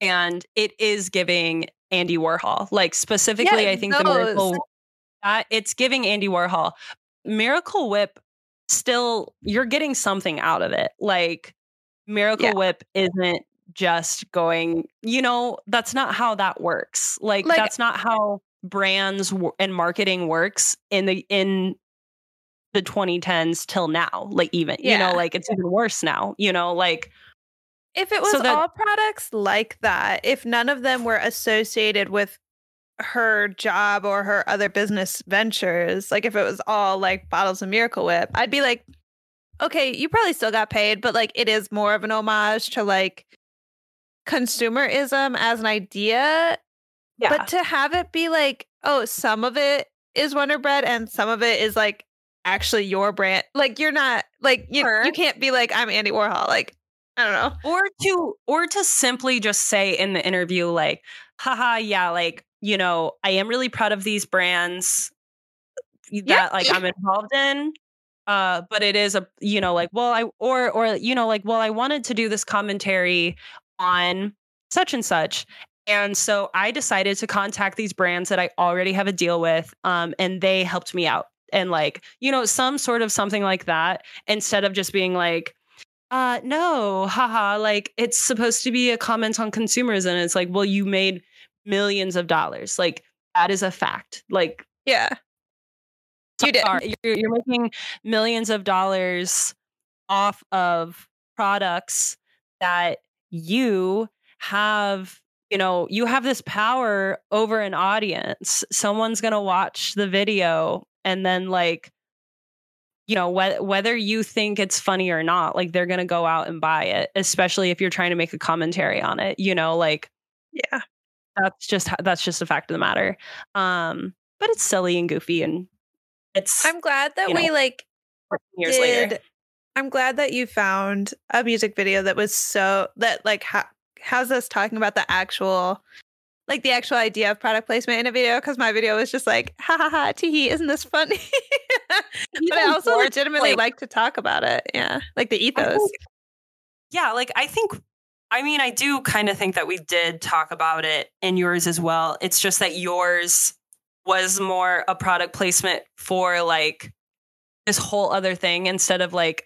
and it is giving andy warhol like specifically Yeah, i think the miracle that it's giving andy warhol miracle whip still you're getting something out of it like miracle Yeah. whip isn't just going you know that's not how that works. Like, Like- that's not eh how brands w- and marketing works in the in the 2010s till now like even you know like it's even worse now you know like if it was So that- all products like that if none of them were associated with her job or her other business ventures like if it was all like bottles of miracle whip i'd be like okay you probably still got paid but like it is more of an homage to like consumerism as an idea yeah but to have it be like oh some of it is wonder bread and some of it is like actually your brand like you're not like you, Sure. you can't be like i'm andy warhol like i don't know or to or to simply just say in the interview like haha yeah like you know i am really proud of these brands that Yeah. like i'm involved in uh but it is a you know like well i or or you know like well i wanted to do this commentary on such and such and so i decided to contact these brands that i already have a deal with um and they helped me out and like you know some sort of something like that instead of just being like uh no haha like it's supposed to be a comment on consumers and it's like well you made millions of dollars. Like that is a fact. Like yeah. You did. you're, you're making millions of dollars off of products that you have you know you have this power over an audience. Someone's going to watch the video and then like you know wh- whether you think it's funny or not like they're going to go out and buy it especially if you're trying to make a commentary on it you know like yeah. that's just that's just a fact of the matter. Um but it's silly and goofy and it's i'm glad that you we know, like 14 years did later i'm glad that you found a music video that was so that like ha- has us talking about the actual like the actual idea of product placement in a video because my video was just like ha ha ha tee isn't this funny but i also legitimately like- like to talk about it yeah like the ethos think- yeah, like I think I mean I do kind of think that we did talk about it in yours as well. It's just that yours was more a product placement for like this whole other thing instead of like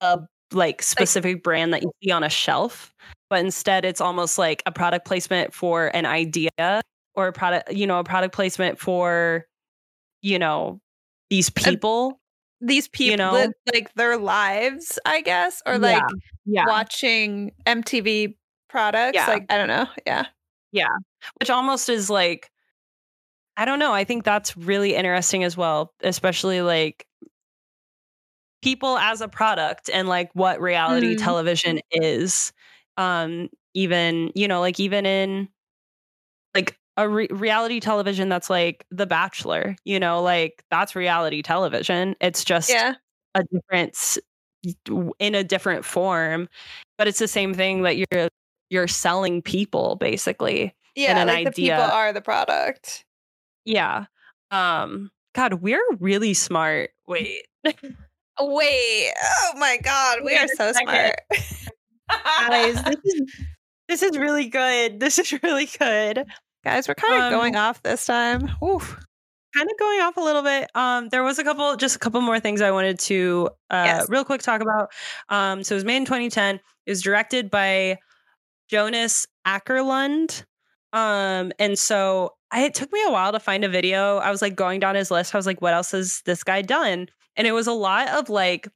a like specific brand that you see on a shelf, but instead it's almost like a product placement for an idea or a product, you know, a product placement for, you know, these uh, people. These people, know? live, like their lives, I guess, or like yeah. watching MTV products. Yeah. Like I don't know. Yeah. Yeah. which almost is like i don't know i think that's really interesting as well especially like people as a product and like what reality Mm. television is um even you know like even in like a re- reality television that's like the bachelor you know like that's reality television it's just Yeah. a difference in a different form but it's the same thing that you're you're selling people basically Yeah. an like the idea. people are the product. Yeah. Um God, we're really smart. Wait. Wait. Oh my God. We Wait are so smart. Guys, this is this is really good. This is really good. Guys, we're kind of Um, going off this time. Oof. Kind of going off a little bit. Um, there was a couple, just a couple more things I wanted to uh Yes. real quick talk about. Um, so it was made in 2010. It was directed by Jonas Akerlund. Um, and so I, it took me a while to find a video. I was like going down his list. I was like, what else has this guy done? And it was a lot of like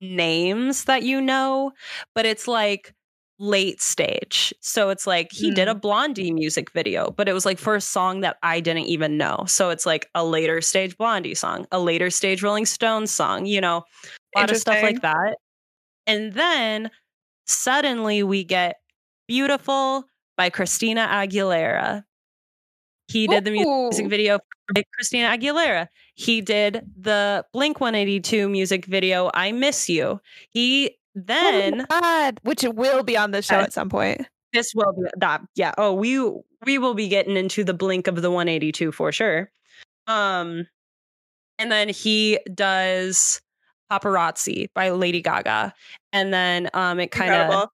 names that you know, but it's like late stage. So it's like he did a mm. Blondie music video, but it was like for a song that I didn't even know. So it's like a later stage Blondie song, a later stage Rolling Stones song, you know, a lot of stuff like that. And then suddenly we get Beautiful by Christina Aguilera. He did the music video for Christina Aguilera. He did the Blink 182 music video, I Miss You. He then oh God, which will be on the show at some point. this will be that yeah oh we we will be getting into the blink of the 182 for sure um and then he does paparazzi by lady gaga and then um it kind of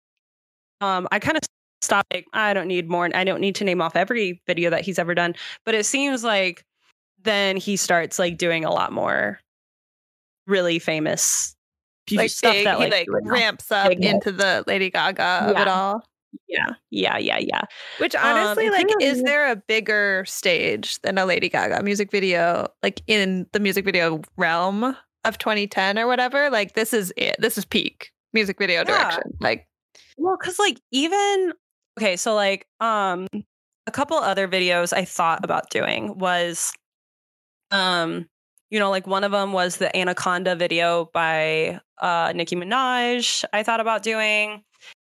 um i kind of stopped like, i don't need more i don't need to name off every video that he's ever done but it seems like then he starts like doing a lot more really famous like stuff big, that he like, like would know. ramps up hits. into the Lady Gaga of it all. yeah yeah yeah yeah Which Um, honestly, it like, kinda- is there a bigger stage than a Lady Gaga music video, like in the music video realm of 2010 or whatever? Like, this is it. This is peak music video Yeah. direction. Like, Well, because like even okay, so like um a couple other videos I thought about doing was um you know like one of them was the Anaconda video by uh Nicki Minaj I thought about doing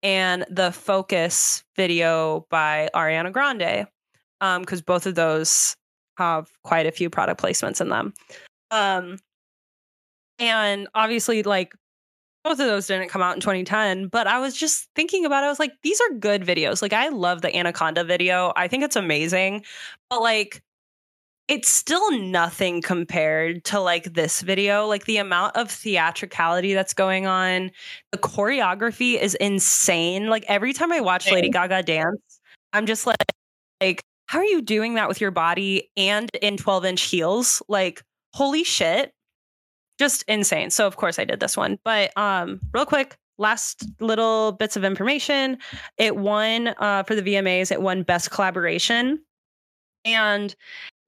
and the Focus video by Ariana Grande um because both of those have quite a few product placements in them. Um and obviously like both of those didn't come out in 2010 but i was just thinking about it i was like these are good videos. Like i love the anaconda video. I think it's amazing but like it's still nothing compared to like this video. Like the amount of theatricality that's going on the choreography is insane. Like every time i watch lady gaga dance i'm just like like how are you doing that with your body and in 12 inch heels? Like holy shit just insane. So of course I did this one. But um real quick, last little bits of information. It won uh for the VMAs, it won best collaboration. And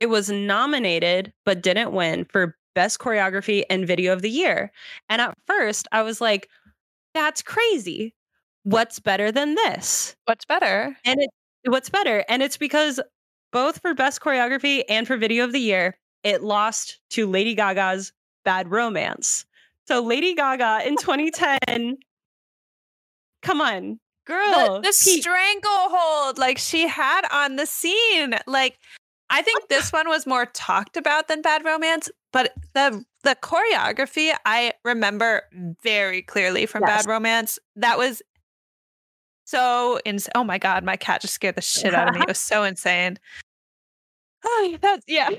it was nominated but didn't win for best choreography and video of the year. And at first I was like that's crazy. What's better than this? what's better? And it what's better? And it's because both for best choreography and for video of the year, it lost to Lady Gaga's Bad Romance. So Lady Gaga in 2010 Come on, girl. the, the stranglehold like she had on the scene like i think this one was more talked about than bad romance but the the choreography i remember very clearly from Yes. bad romance that was so ins- oh my god my cat just scared the shit out of me it was so insane oh that's yeah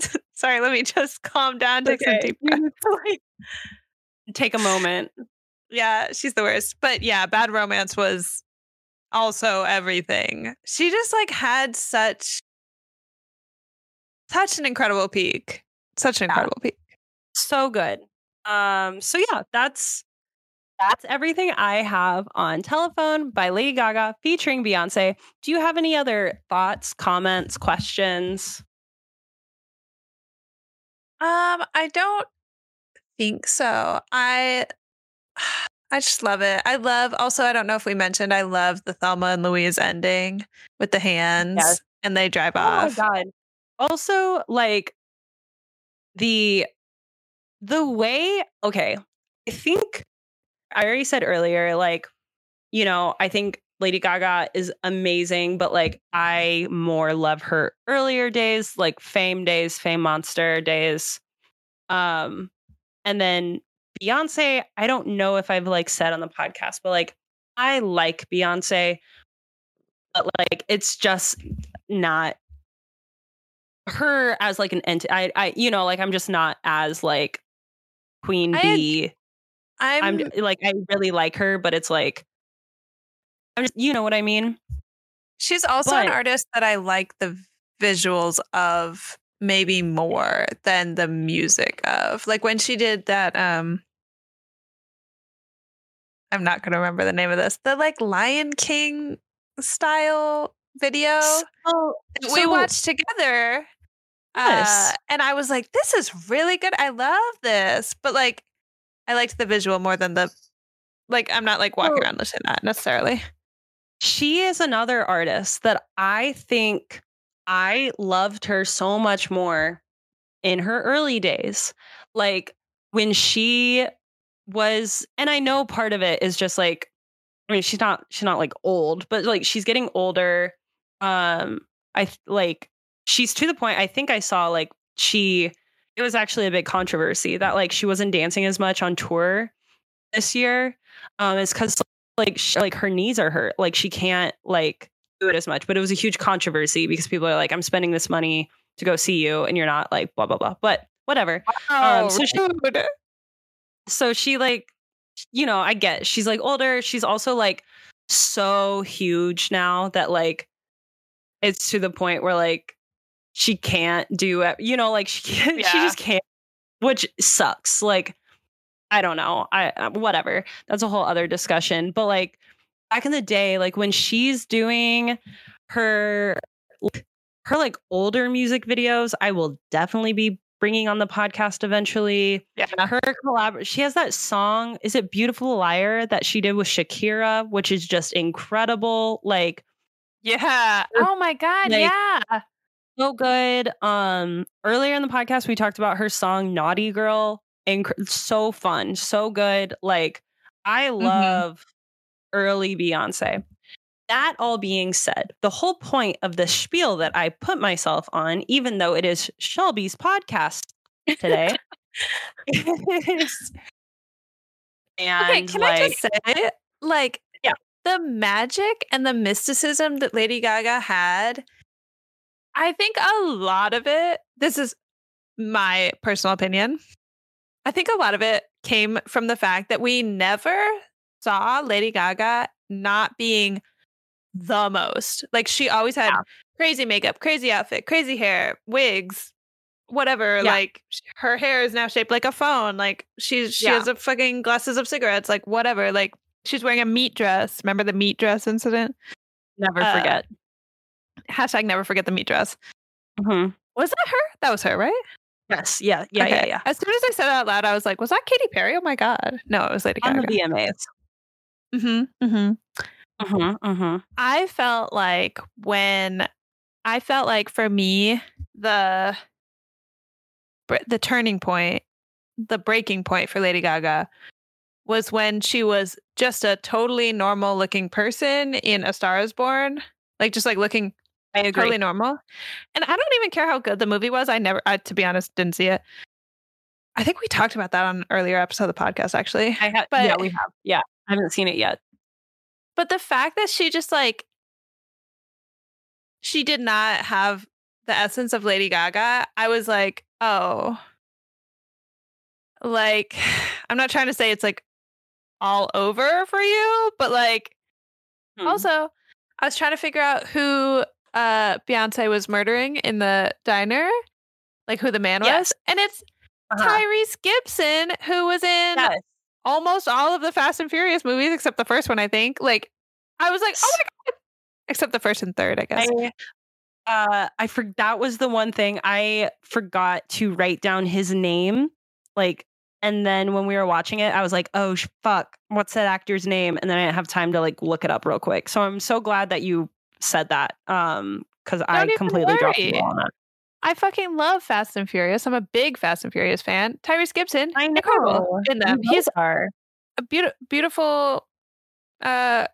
sorry let me just calm down take some deep breaths. Take a moment. Yeah, she's the worst. But yeah, Bad Romance was also everything. She just like had such such an incredible peak. Such an Yeah. incredible peak. So good. Um, so yeah, that's that's everything I have on Telephone by Lady Gaga featuring Beyonce. Do you have any other thoughts, comments, questions? Um, I don't think so. I I just love it. I love also I don't know if we mentioned I love the Thelma and Louise ending with the hands Yes. and they drive Oh off. my god. Also, like the the way okay, I think I already said earlier, like, you know, I think Lady Gaga is amazing, but like I more love her earlier days, like fame days, fame monster days. Um and then Beyonce, I don't know if I've like said on the podcast, but like I like Beyonce, but like it's just not her as like an entity. I, I, you know, like I'm just not as like Queen I- Bee. I'm, I'm like I really like her, but it's like just, you know what I mean? she's also an artist that I like the visuals of maybe more than the music of. Like when she did that um I'm not going to remember the name of this. The like Lion King style video. So, that we so- watched together. Yes. Uh, and I was like, this is really good. I love this. But like, I liked the visual more than the, like, I'm not like walking Well- around listening to that necessarily. She is another artist that I think I loved her so much more in her early days. Like when she was and I know part of it is just like I mean she's not she's not like old, but like she's getting older. Um I like she's to the point I think I saw like she it was actually a big controversy that like she wasn't dancing as much on tour this year. Um it's cuz like sh like her knees are hurt. Like she can't like do it as much. But it was a huge controversy because people are like, I'm spending this money to go see you, and you're not like blah blah blah. But whatever. Um, so she- rude. So she like, you know, I get she's like older. She's also like so huge now that like it's to the point where like she can't do it. You know, like she can't, she just can't, which sucks. Like I don't know. I uh, whatever. That's a whole other discussion. But like back in the day, like when she's doing her her like older music videos, I will definitely be bringing on the podcast eventually. yeah. Her collab she has that song, is it Beautiful Liar that she did with Shakira, which is just incredible. Like Yeah. Oh my God. Like- yeah. so good. Um, earlier in the podcast, we talked about her song "Naughty Girl." Inc- so fun, so good. Like I mm-hmm. love early Beyonce. That all being said, the whole point of the spiel that I put myself on, even though it is Shelby's podcast today, is- and Okay. Can like, I just say, like, Yeah. the magic and the mysticism that Lady Gaga had, I think a lot of it, this is my personal opinion. I think a lot of it came from the fact that we never saw Lady Gaga not being the most. Like she always had Yeah. crazy makeup, crazy outfit, crazy hair, wigs, whatever. Yeah. Like her hair is now shaped like a phone. Like she's she Yeah. has a fucking glasses of cigarettes. Like whatever. Like she's wearing a meat dress. Remember the meat dress incident? never uh, forget. Hashtag never forget the meat dress. Mhm. Was that her? That was her, right? Yes, yeah, yeah, yeah, Okay. yeah. As soon as I said it out loud, I was like, was that Katy Perry? Oh my God. No, it was Lady Gaga. On the. VMAs. mm-hmm, mm-hmm. Mm-hmm, mm-hmm. I felt like when I felt like for me the the turning point, the breaking point for Lady Gaga was when she was just a totally normal looking person in A Star Is Born, like just like looking I agree. totally normal. And I don't even care how good the movie was. I never, I, to be honest, didn't see it. I think we talked about that on an earlier episode of the podcast, actually. I ha- But- yeah, we have. Yeah, I haven't seen it yet. But the fact that she just like she did not have the essence of Lady Gaga, I was like, oh. Like, I'm not trying to say it's like all over for you, but like Hmm. also I was trying to figure out who uh Beyonce was murdering in the diner, like who the man Yes. was. And it's Uh-huh. Tyrese Gibson, who was in Yes. almost all of the Fast and Furious movies except the first one, I think. Like I was like, oh my god. Except the first and third, I guess. I, uh, I for that was the one thing I forgot to write down his name. Like, and then when we were watching it, I was like, oh sh- fuck, what's that actor's name? And then I didn't have time to like look it up real quick. So I'm so glad that you said that. Um, because I completely dropped the ball on that. I fucking love Fast and Furious. I'm a big Fast and Furious fan. Tyrese Gibson, I know. in them. He's are. a beautiful, beautiful, uh,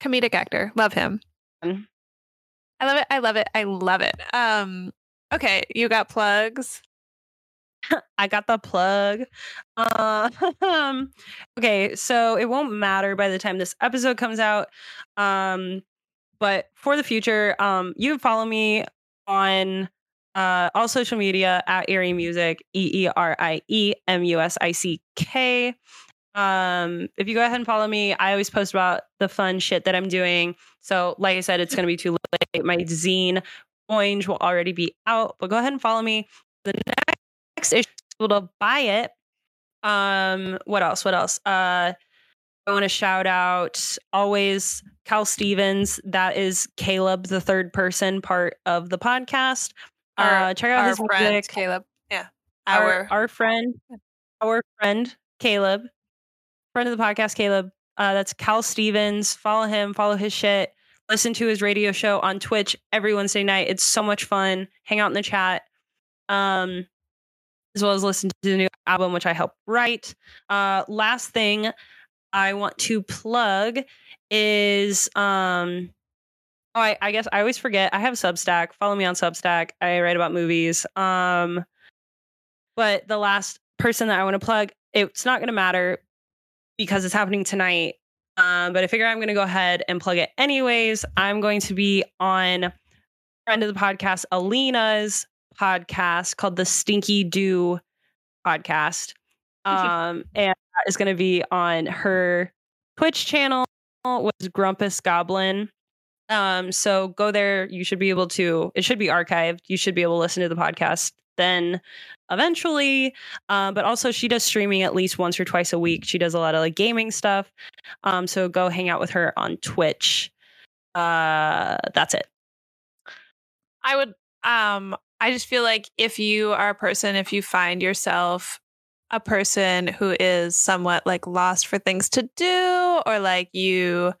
comedic actor. Love him. Mm. I love it. I love it. I love it. Um, okay, you got plugs. I got the plug. Uh, um, okay, so it won't matter by the time this episode comes out. Um, but for the future, um, you can follow me on uh, all social media at Eerie Music, E E R I E M U S I C K. Um, if you go ahead and follow me, I always post about the fun shit that I'm doing. So, like I said, it's going to be too late. My zine Orange will already be out, but go ahead and follow me. The next issue to buy it. Um, what else? What else? Uh, I want to shout out always Cal Stevens. That is Caleb, the third person part of the podcast. Our- uh, check out his friend music. Caleb. Yeah, Our, our, our friend, our friend Caleb, friend of the podcast, Caleb. Uh, that's Cal Stevens. Follow him. Follow his shit. Listen to his radio show on Twitch every Wednesday night. It's so much fun. Hang out in the chat. Um, as well as listen to the new album, which I helped write. Uh, last thing I want to plug is um oh I, I guess I always forget. I have Substack. Follow me on Substack. I write about movies. Um but the last person that I want to plug, it's not gonna matter because it's happening tonight. Um, but I figure I'm gonna go ahead and plug it anyways. I'm going to be on friend of the podcast, Alina's podcast called the Stinky Do podcast. Um, and that is going to be on her Twitch channel, was Grumpus Goblin. Um, so go there. You should be able to, it should be archived. You should be able to listen to the podcast then eventually. Um, but also, she does streaming at least once or twice a week. She does a lot of like gaming stuff. Um, so go hang out with her on Twitch. Uh, that's it. I would um I just feel like if you are a person if you find yourself a person who is somewhat like lost for things to do or like you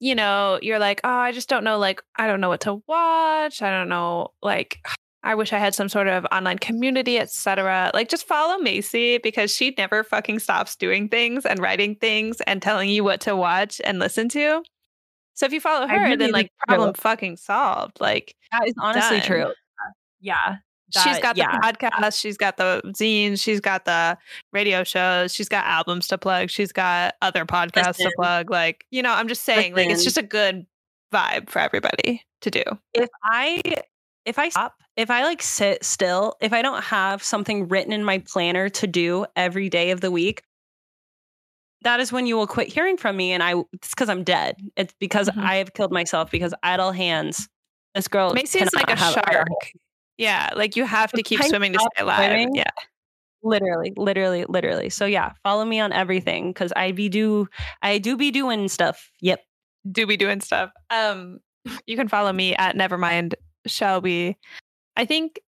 you know you're like oh I just don't know like I don't know what to watch I don't know like I wish I had some sort of online community etc like just follow Macy because she never fucking stops doing things and writing things and telling you what to watch and listen to so if you follow her really then like problem fucking solved like That is honestly Done. true. Yeah. She's That- got yeah. the podcast, she's got the zines, she's got the radio shows, she's got albums to plug, she's got other podcasts to plug. Like, you know, I'm just saying, like, it's just a good vibe for everybody to do. if I if I stop, if I like sit still, if I don't have something written in my planner to do every day of the week, that is when you will quit hearing from me. And I it's because I'm dead. It's because Mhm. I have killed myself because idle hands. This girl Macy is like a idle shark. Yeah, like you have to keep swimming to stay alive. swimming, Yeah. Literally, literally, literally. So yeah, follow me on everything because I be do I do be doing stuff. Yep. do be doing stuff. Um, you can follow me at Nevermind Shelby. I think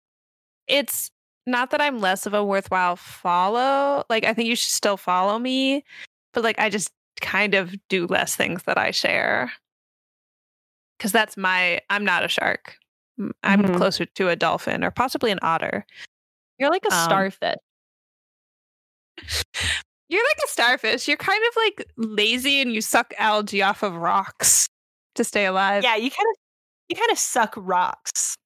it's not that I'm less of a worthwhile follow. Like I think you should still follow me, but like I just kind of do less things that I share. Cause that's my I'm not a shark. I'm Mhm. closer to a dolphin or possibly an otter. You're like a Um, starfish. You're like a starfish. You're kind of like lazy and you suck algae off of rocks to stay alive. Yeah, you kind of you kind of suck rocks.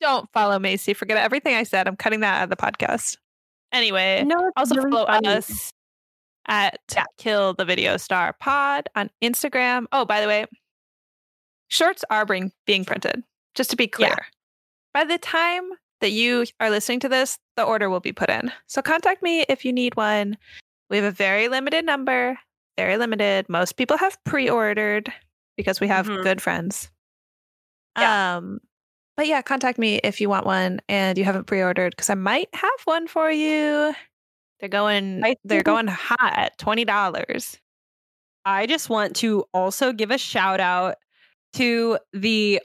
Don't follow Macy. Forget everything I said. I'm cutting that out of the podcast. Anyway, No, also really follow funny. us at Yeah. Kill the Video Star Pod on Instagram. Oh, by the way, shorts are being being printed. Just to be clear, Yeah. by the time that you are listening to this, the order will be put in. So contact me if you need one. We have a very limited number. Very limited. Most people have pre-ordered because we have Mhm. good friends. Yeah. Um, but yeah, contact me if you want one and you haven't pre-ordered because I might have one for you. They're going I they're going hot at twenty dollars. I just want to also give a shout out to the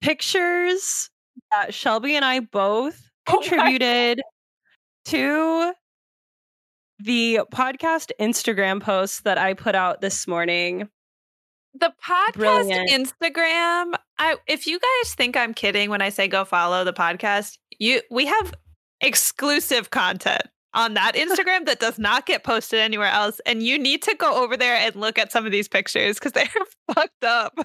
pictures that Shelby and I both Oh contributed to the podcast Instagram post that I put out this morning. The podcast Brilliant. Instagram. I if you guys think I'm kidding when I say go follow the podcast, you we have exclusive content on that Instagram that does not get posted anywhere else. And you need to go over there and look at some of these pictures because they're fucked up.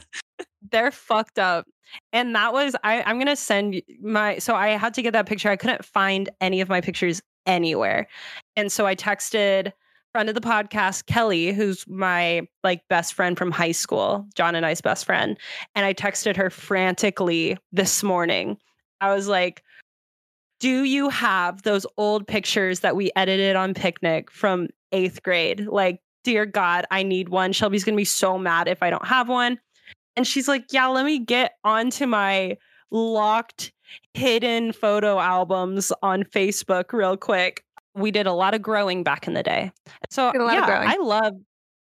They're fucked up. And that was I I'm to send my so I had to get that picture. I couldn't find any of my pictures anywhere. And so I texted friend of the podcast Kelly, who's my like best friend from high school, John and I's best friend, and I texted her frantically this morning. I was like, "Do you have those old pictures that we edited on Picnik from 8th grade? Like, dear god, I need one. Shelby's going to be so mad if I don't have one." And she's like, "Yeah, let me get onto my locked hidden photo albums on Facebook real quick." We did a lot of growing back in the day. So Did a lot of yeah. I love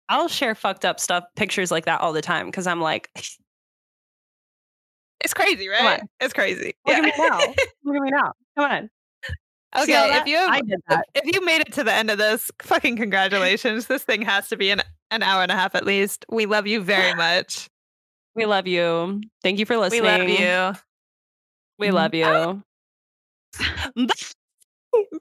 I'll share fucked up stuff, pictures like that all the time because I'm like, It's crazy, right? It's crazy. look at Yeah. me now. Look at me now. Come on. Okay, if you that. if you made it to the end of this, fucking congratulations. this thing has to be an an hour and a half at least. We love you very much. We love you. Thank you for listening. we love you. We love mm-hmm. you. Bye.